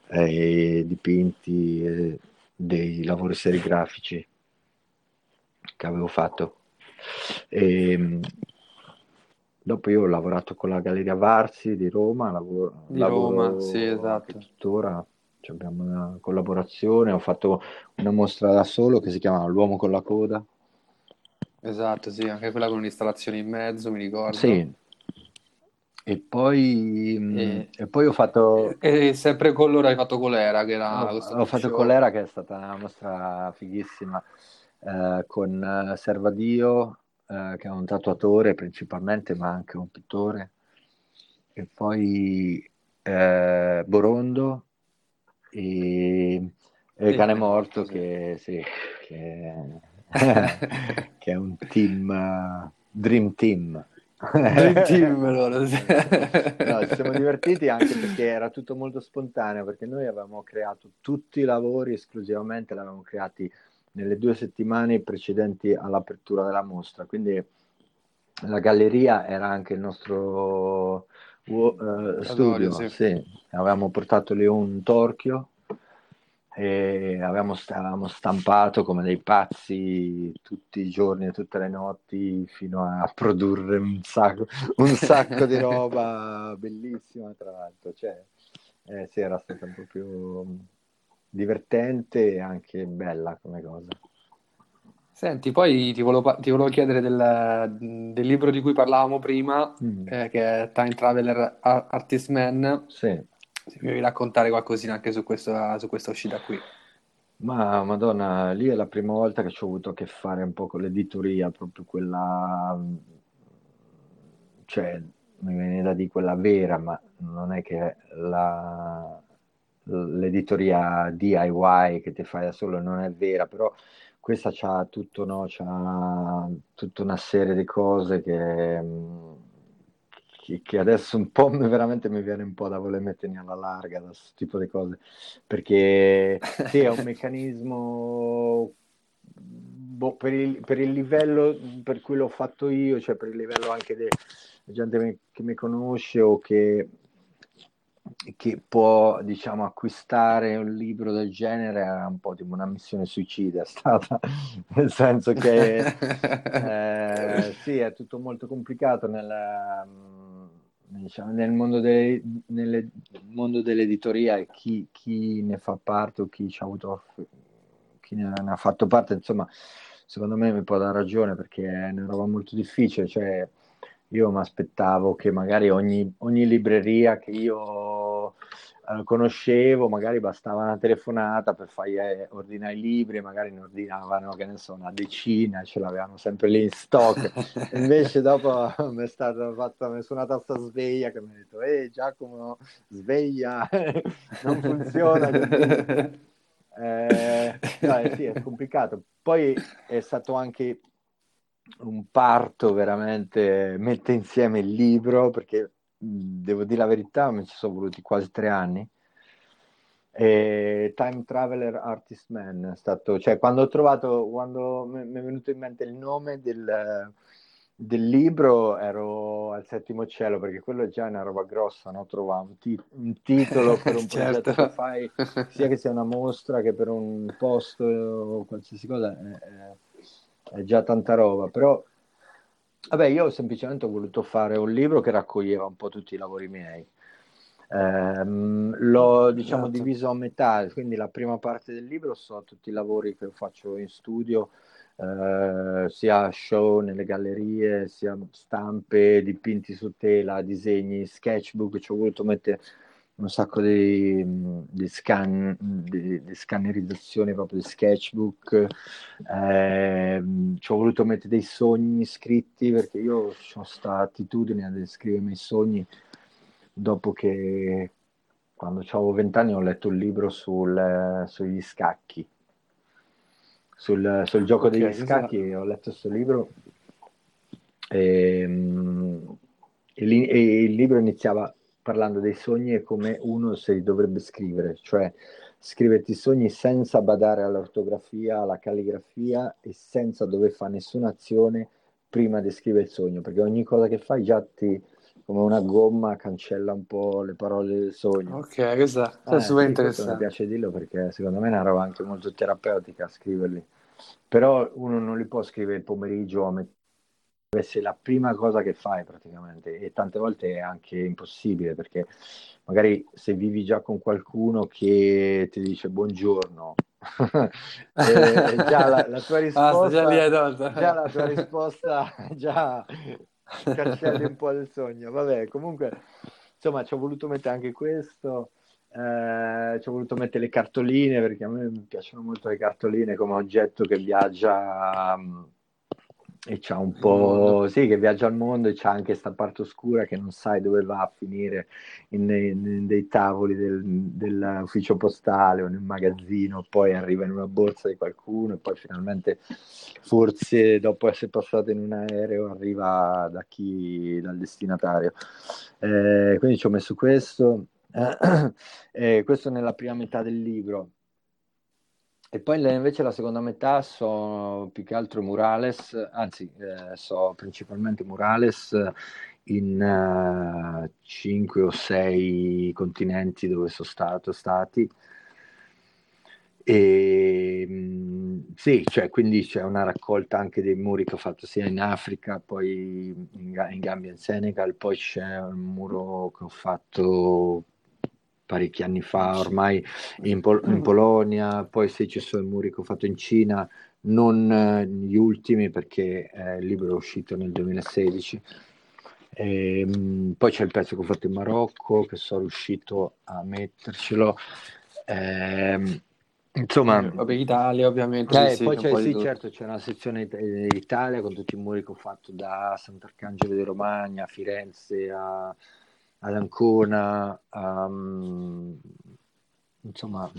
eh, dipinti, eh, dei lavori serigrafici che avevo fatto. E, ehm, dopo io ho lavorato con la Galleria Varsi di Roma, lavoro, di Roma, sì, esatto. tuttora cioè abbiamo una collaborazione, ho fatto una mostra da solo che si chiama L'uomo con la coda, Esatto, sì, anche quella con un'installazione in mezzo, mi ricordo. Sì. E poi, mm, E- e poi ho fatto, E sempre con loro hai fatto Colera, che era ho, ho fatto. Colera che è stata una mostra fighissima eh, con eh, Servadio, eh, che è un tatuatore principalmente, ma anche un pittore, e poi eh, Borondo e, e Cane Morto, che, sì, che, che è un team, eh, Dream Team. Dream Team sì. No, ci siamo divertiti anche perché era tutto molto spontaneo, perché noi avevamo creato tutti i lavori esclusivamente, li avevamo creati nelle due settimane precedenti all'apertura della mostra, quindi la galleria era anche il nostro uh, studio, sì. sì. avevamo portato lì un torchio e avevamo, avevamo, stampato come dei pazzi tutti i giorni e tutte le notti fino a produrre un sacco, un sacco di roba bellissima tra l'altro cioè, eh, sì, era stata proprio divertente e anche bella come cosa Senti, poi ti volevo, ti volevo chiedere del, del, libro di cui parlavamo prima, mm. eh, che è Time Traveler Artist Man. Sì. Se mi vuoi raccontare qualcosina anche su questa, su questa uscita qui. Ma madonna, lì è la prima volta che ci ho avuto a che fare un po' con l'editoria, proprio quella, cioè, mi viene da dire quella vera, ma non è che la, l'editoria DIY che ti fai da solo non è vera, però questa c'ha tutto, no? C'ha tutta una serie di cose che, che, adesso un po' veramente mi viene un po' da voler mettermi alla larga da questo tipo di cose, perché sì, è un meccanismo boh, per, il, per, il, livello per cui l'ho fatto io, cioè per il livello anche di gente che mi conosce o che che può diciamo acquistare un libro del genere è un po' tipo una missione suicida è stata nel senso che eh, sì è tutto molto complicato nel, diciamo, nel, mondo, dei, nelle, mondo dell'editoria e chi, chi, ne fa parte o chi avuto chi ne ha fatto parte insomma secondo me mi può dare ragione perché è una roba molto difficile cioè io mi aspettavo che magari ogni, ogni libreria che io eh, conoscevo, magari bastava una telefonata per fargli eh, ordinare i libri, magari ne ordinavano, che ne so, una decina, ce l'avevano sempre lì in stock. Invece dopo mi è stata fatta, mi è suonata sta sveglia che mi ha detto, ehi Giacomo, sveglia, non funziona. Eh, no, sì, è complicato. Poi è stato anche un parto veramente mette insieme il libro perché devo dire la verità mi ci sono voluti quasi tre anni e Time Traveler Artist Man è stato cioè quando ho trovato quando mi è venuto in mente il nome del, del libro ero al settimo cielo perché quello è già una roba grossa no? trovare un, ti- un, titolo per un certo. progetto che fai sia che sia una mostra che per un post o qualsiasi cosa è, è è già tanta roba, però vabbè, io semplicemente ho voluto fare un libro che raccoglieva un po' tutti i lavori miei. Ehm, l'ho diciamo Esatto. diviso a metà, quindi la prima parte del libro sono tutti i lavori che faccio in studio, eh, sia show nelle gallerie, sia stampe, dipinti su tela, disegni, sketchbook, ci ho voluto mettere un sacco di, di scan, di, di, scannerizzazione proprio di sketchbook. Eh, ci ho voluto mettere dei sogni scritti perché io ho questa attitudine a scrivermi i sogni dopo che quando avevo vent'anni ho letto un libro sul, sugli scacchi. Sul, sul gioco Ok, degli scacchi ho letto questo libro e, e e il libro iniziava parlando dei sogni e come uno se li dovrebbe scrivere, cioè scriverti i sogni senza badare all'ortografia, alla calligrafia e senza dover fare nessuna azione prima di scrivere il sogno, perché ogni cosa che fai già ti, come una gomma, cancella un po' le parole del sogno. Ok, questa è Eh, super sì, questo mi interessante. piace dirlo perché secondo me è una roba anche molto terapeutica scriverli. Però uno non li può scrivere il pomeriggio a metà deve essere la prima cosa che fai praticamente. E tante volte è anche impossibile perché magari se vivi già con qualcuno che ti dice buongiorno eh, già la, la, tua risposta ah, già, già la tua risposta già cancelli un po' il sogno. Vabbè comunque insomma ci ho voluto mettere anche questo eh, ci ho voluto mettere le cartoline perché a me piacciono molto le cartoline come oggetto che viaggia um, e c'ha un po', sì, che viaggia al mondo e c'ha anche questa parte oscura che non sai dove va a finire in, in, in dei tavoli del, dell'ufficio postale o nel magazzino, poi arriva in una borsa di qualcuno e poi finalmente forse dopo essere passato in un aereo arriva da chi, dal destinatario. Eh, quindi ci ho messo questo, eh, questo nella prima metà del libro. E poi invece la seconda metà so più che altro murales, anzi eh, so principalmente murales in uh, cinque o sei continenti dove sono stato stati. E mh, sì, cioè, quindi c'è una raccolta anche dei muri che ho fatto sia in Africa, poi in, in Gambia e Senegal, poi c'è un muro che ho fatto parecchi anni fa ormai in, Pol- in Polonia, poi sì ci sono i muri che ho fatto in Cina, non eh, gli ultimi perché eh, il libro è uscito nel 2016. E, ehm, mh, poi c'è il pezzo che ho fatto in Marocco, che sono riuscito a mettercelo. Eh, insomma, Vabbè, Italia ovviamente. Eh, sì, poi c'è, sì, certo, c'è una sezione Italia con tutti i muri che ho fatto da Sant'Arcangelo di Romagna a Firenze a ad Ancona, um, insomma,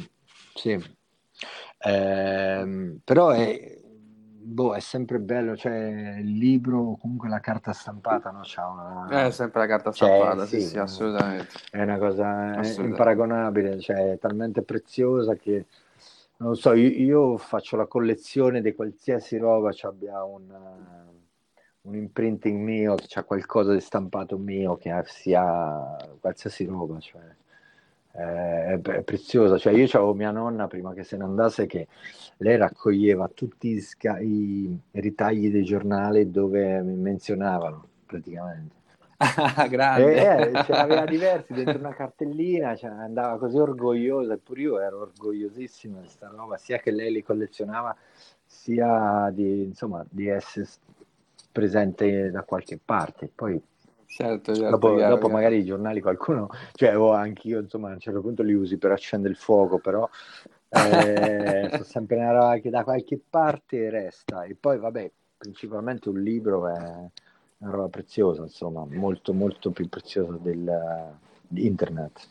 sì. Eh, però è, boh, è sempre bello, cioè il libro, comunque la carta stampata, no? C'ha una... È sempre la carta cioè, stampata, cioè, sì, sì, assolutamente. È una cosa imparagonabile, cioè è talmente preziosa che, non lo so, io, io faccio la collezione di qualsiasi roba, cioè abbia un un imprinting mio, che c'è qualcosa di stampato mio, che sia qualsiasi roba, cioè, è, è preziosa. Cioè, io avevo mia nonna prima che se ne andasse che lei raccoglieva tutti i, sca- i ritagli dei giornali dove mi menzionavano praticamente. Ah, grande. E, eh, ce n'aveva diversi dentro una cartellina, cioè, andava così orgogliosa, eppure io ero orgogliosissima di questa roba, sia che lei li collezionava, sia di, insomma, di essere presente da qualche parte. Poi certo, certo, dopo, chiaro, dopo chiaro. magari i giornali qualcuno, cioè o anch'io insomma a un certo punto li usi per accendere il fuoco, però eh, sono sempre una roba che da qualche parte resta. E poi vabbè, principalmente un libro è una roba preziosa, insomma, molto molto più preziosa del, di internet.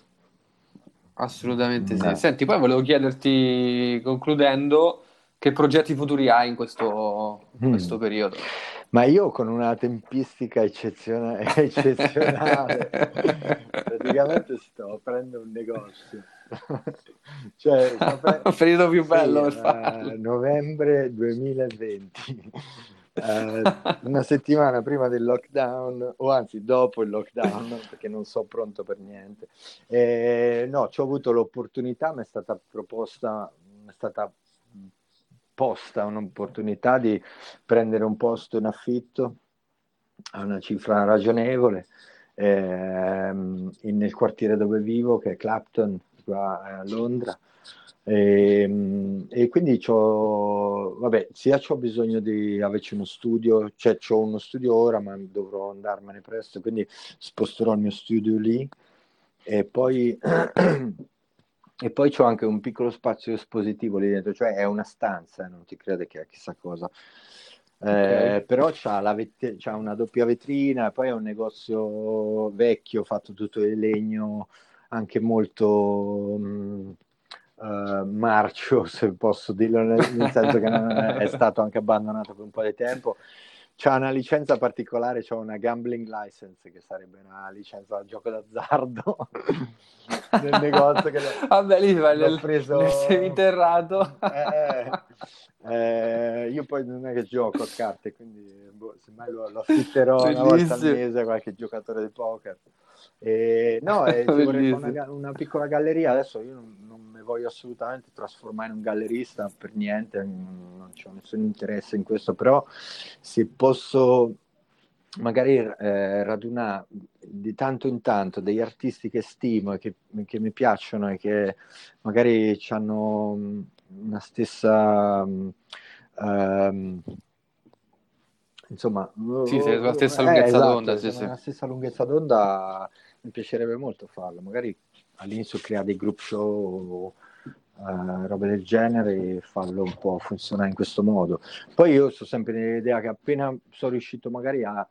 Assolutamente sì. Senti, poi volevo chiederti, concludendo, che progetti futuri hai in questo, mm. questo periodo? Ma io con una tempistica eccezionale, eccezionale praticamente sto aprendo un negozio. cioè, apre... il periodo più bello sì, per uh, novembre 2020. Uh, eh, una settimana prima del lockdown, o anzi dopo il lockdown, perché non sono pronto per niente. Eh, no, ci ho avuto l'opportunità, mi è stata proposta, è stata posta un'opportunità di prendere un posto in affitto a una cifra ragionevole ehm, nel quartiere dove vivo, che è Clapton, qua a Londra. E, ehm, e quindi vabbè, sia ho bisogno di averci uno studio, cioè ho uno studio ora, ma dovrò andarmene presto, quindi sposterò il mio studio lì e poi E poi c'ho anche un piccolo spazio espositivo lì dentro, cioè è una stanza, non ti crede che è chissà cosa. Okay. Eh, però c'ha, la vet- c'ha, una doppia vetrina, poi è un negozio vecchio fatto tutto di legno, anche molto mh, uh, marcio, se posso dirlo, nel, nel senso che è, è stato anche abbandonato per un po' di tempo c'ha una licenza particolare, c'ha una gambling license, che sarebbe una licenza da gioco d'azzardo nel negozio che Vabbè, lì vai l'ho preso... nel seminterrato. Eh, eh, io poi non è che gioco a carte, quindi boh, semmai lo, lo affitterò una volta al mese a qualche giocatore di poker. E, no, eh, una, una, piccola galleria. Adesso io non, non, mi voglio assolutamente trasformare in un gallerista per niente, non ho nessun interesse in questo, però se posso magari eh, radunare di tanto in tanto degli artisti che stimo e che, che mi piacciono e che magari hanno una stessa um, insomma sì, sì, la stessa lunghezza eh, esatto, d'onda sì, sì. la stessa lunghezza d'onda mi piacerebbe molto farlo magari all'inizio creare dei group show Uh, robe del genere e farlo un po' funzionare in questo modo. Poi io sto sempre nell'idea che appena sono riuscito magari a,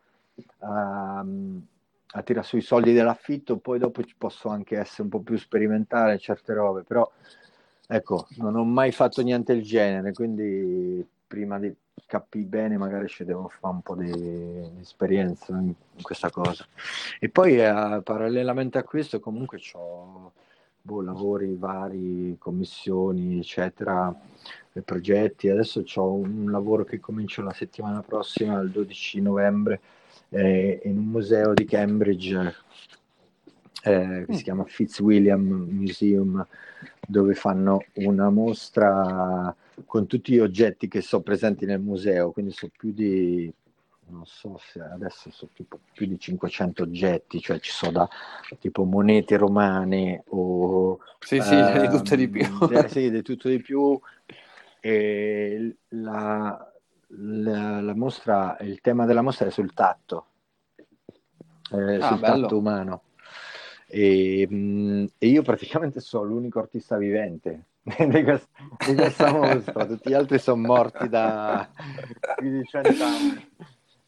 a, a tirare sui soldi dell'affitto, poi dopo ci posso anche essere un po' più sperimentale in certe robe, però ecco, non ho mai fatto niente del genere, quindi prima di capire bene magari ci devo fare un po' di, di esperienza in, in, questa cosa. E poi eh, parallelamente a questo comunque ho boh, lavori vari, commissioni, eccetera, progetti. Adesso ho un lavoro che comincio la settimana prossima, il 12 novembre, eh, in un museo di Cambridge eh, che si mm. chiama Fitzwilliam Museum, dove fanno una mostra con tutti gli oggetti che sono presenti nel museo, quindi sono più di non so se adesso sono tipo più di 500 oggetti, cioè ci sono da tipo monete romane o... Sì, sì, ehm, di tutto di più. Eh, sì, di tutto di più. E la, la, la, mostra, il tema della mostra è sul tatto, eh, ah, sul bello. tatto umano. E, mh, e, io praticamente sono l'unico artista vivente di, questa, di questa mostra, tutti gli altri sono morti da più di cent'anni.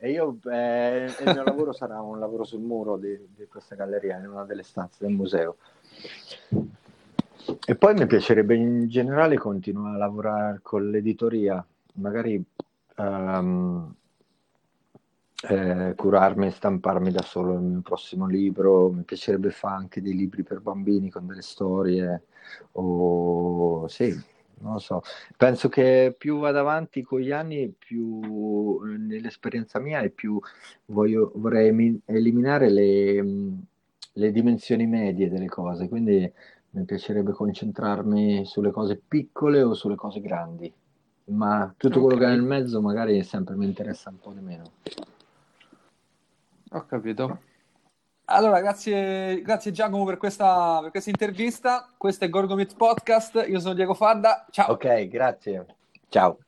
E io, eh, il mio lavoro sarà un lavoro sul muro di, di, questa galleria, in una delle stanze del museo. E poi mi piacerebbe in generale continuare a lavorare con l'editoria, magari um, eh, curarmi e stamparmi da solo il mio prossimo libro. Mi piacerebbe fare anche dei libri per bambini con delle storie, o sì, non lo so. Penso che più vado avanti con gli anni, più nell'esperienza mia e più voglio, vorrei eliminare le, le dimensioni medie delle cose. Quindi mi piacerebbe concentrarmi sulle cose piccole o sulle cose grandi. Ma tutto quello okay. che è nel mezzo magari sempre mi interessa un po' di meno. Ho capito. Allora, grazie, grazie Giacomo per questa, per questa intervista. Questo è Gorgomit Podcast. Io sono Diego Fadda. Ciao. Ok, grazie. Ciao.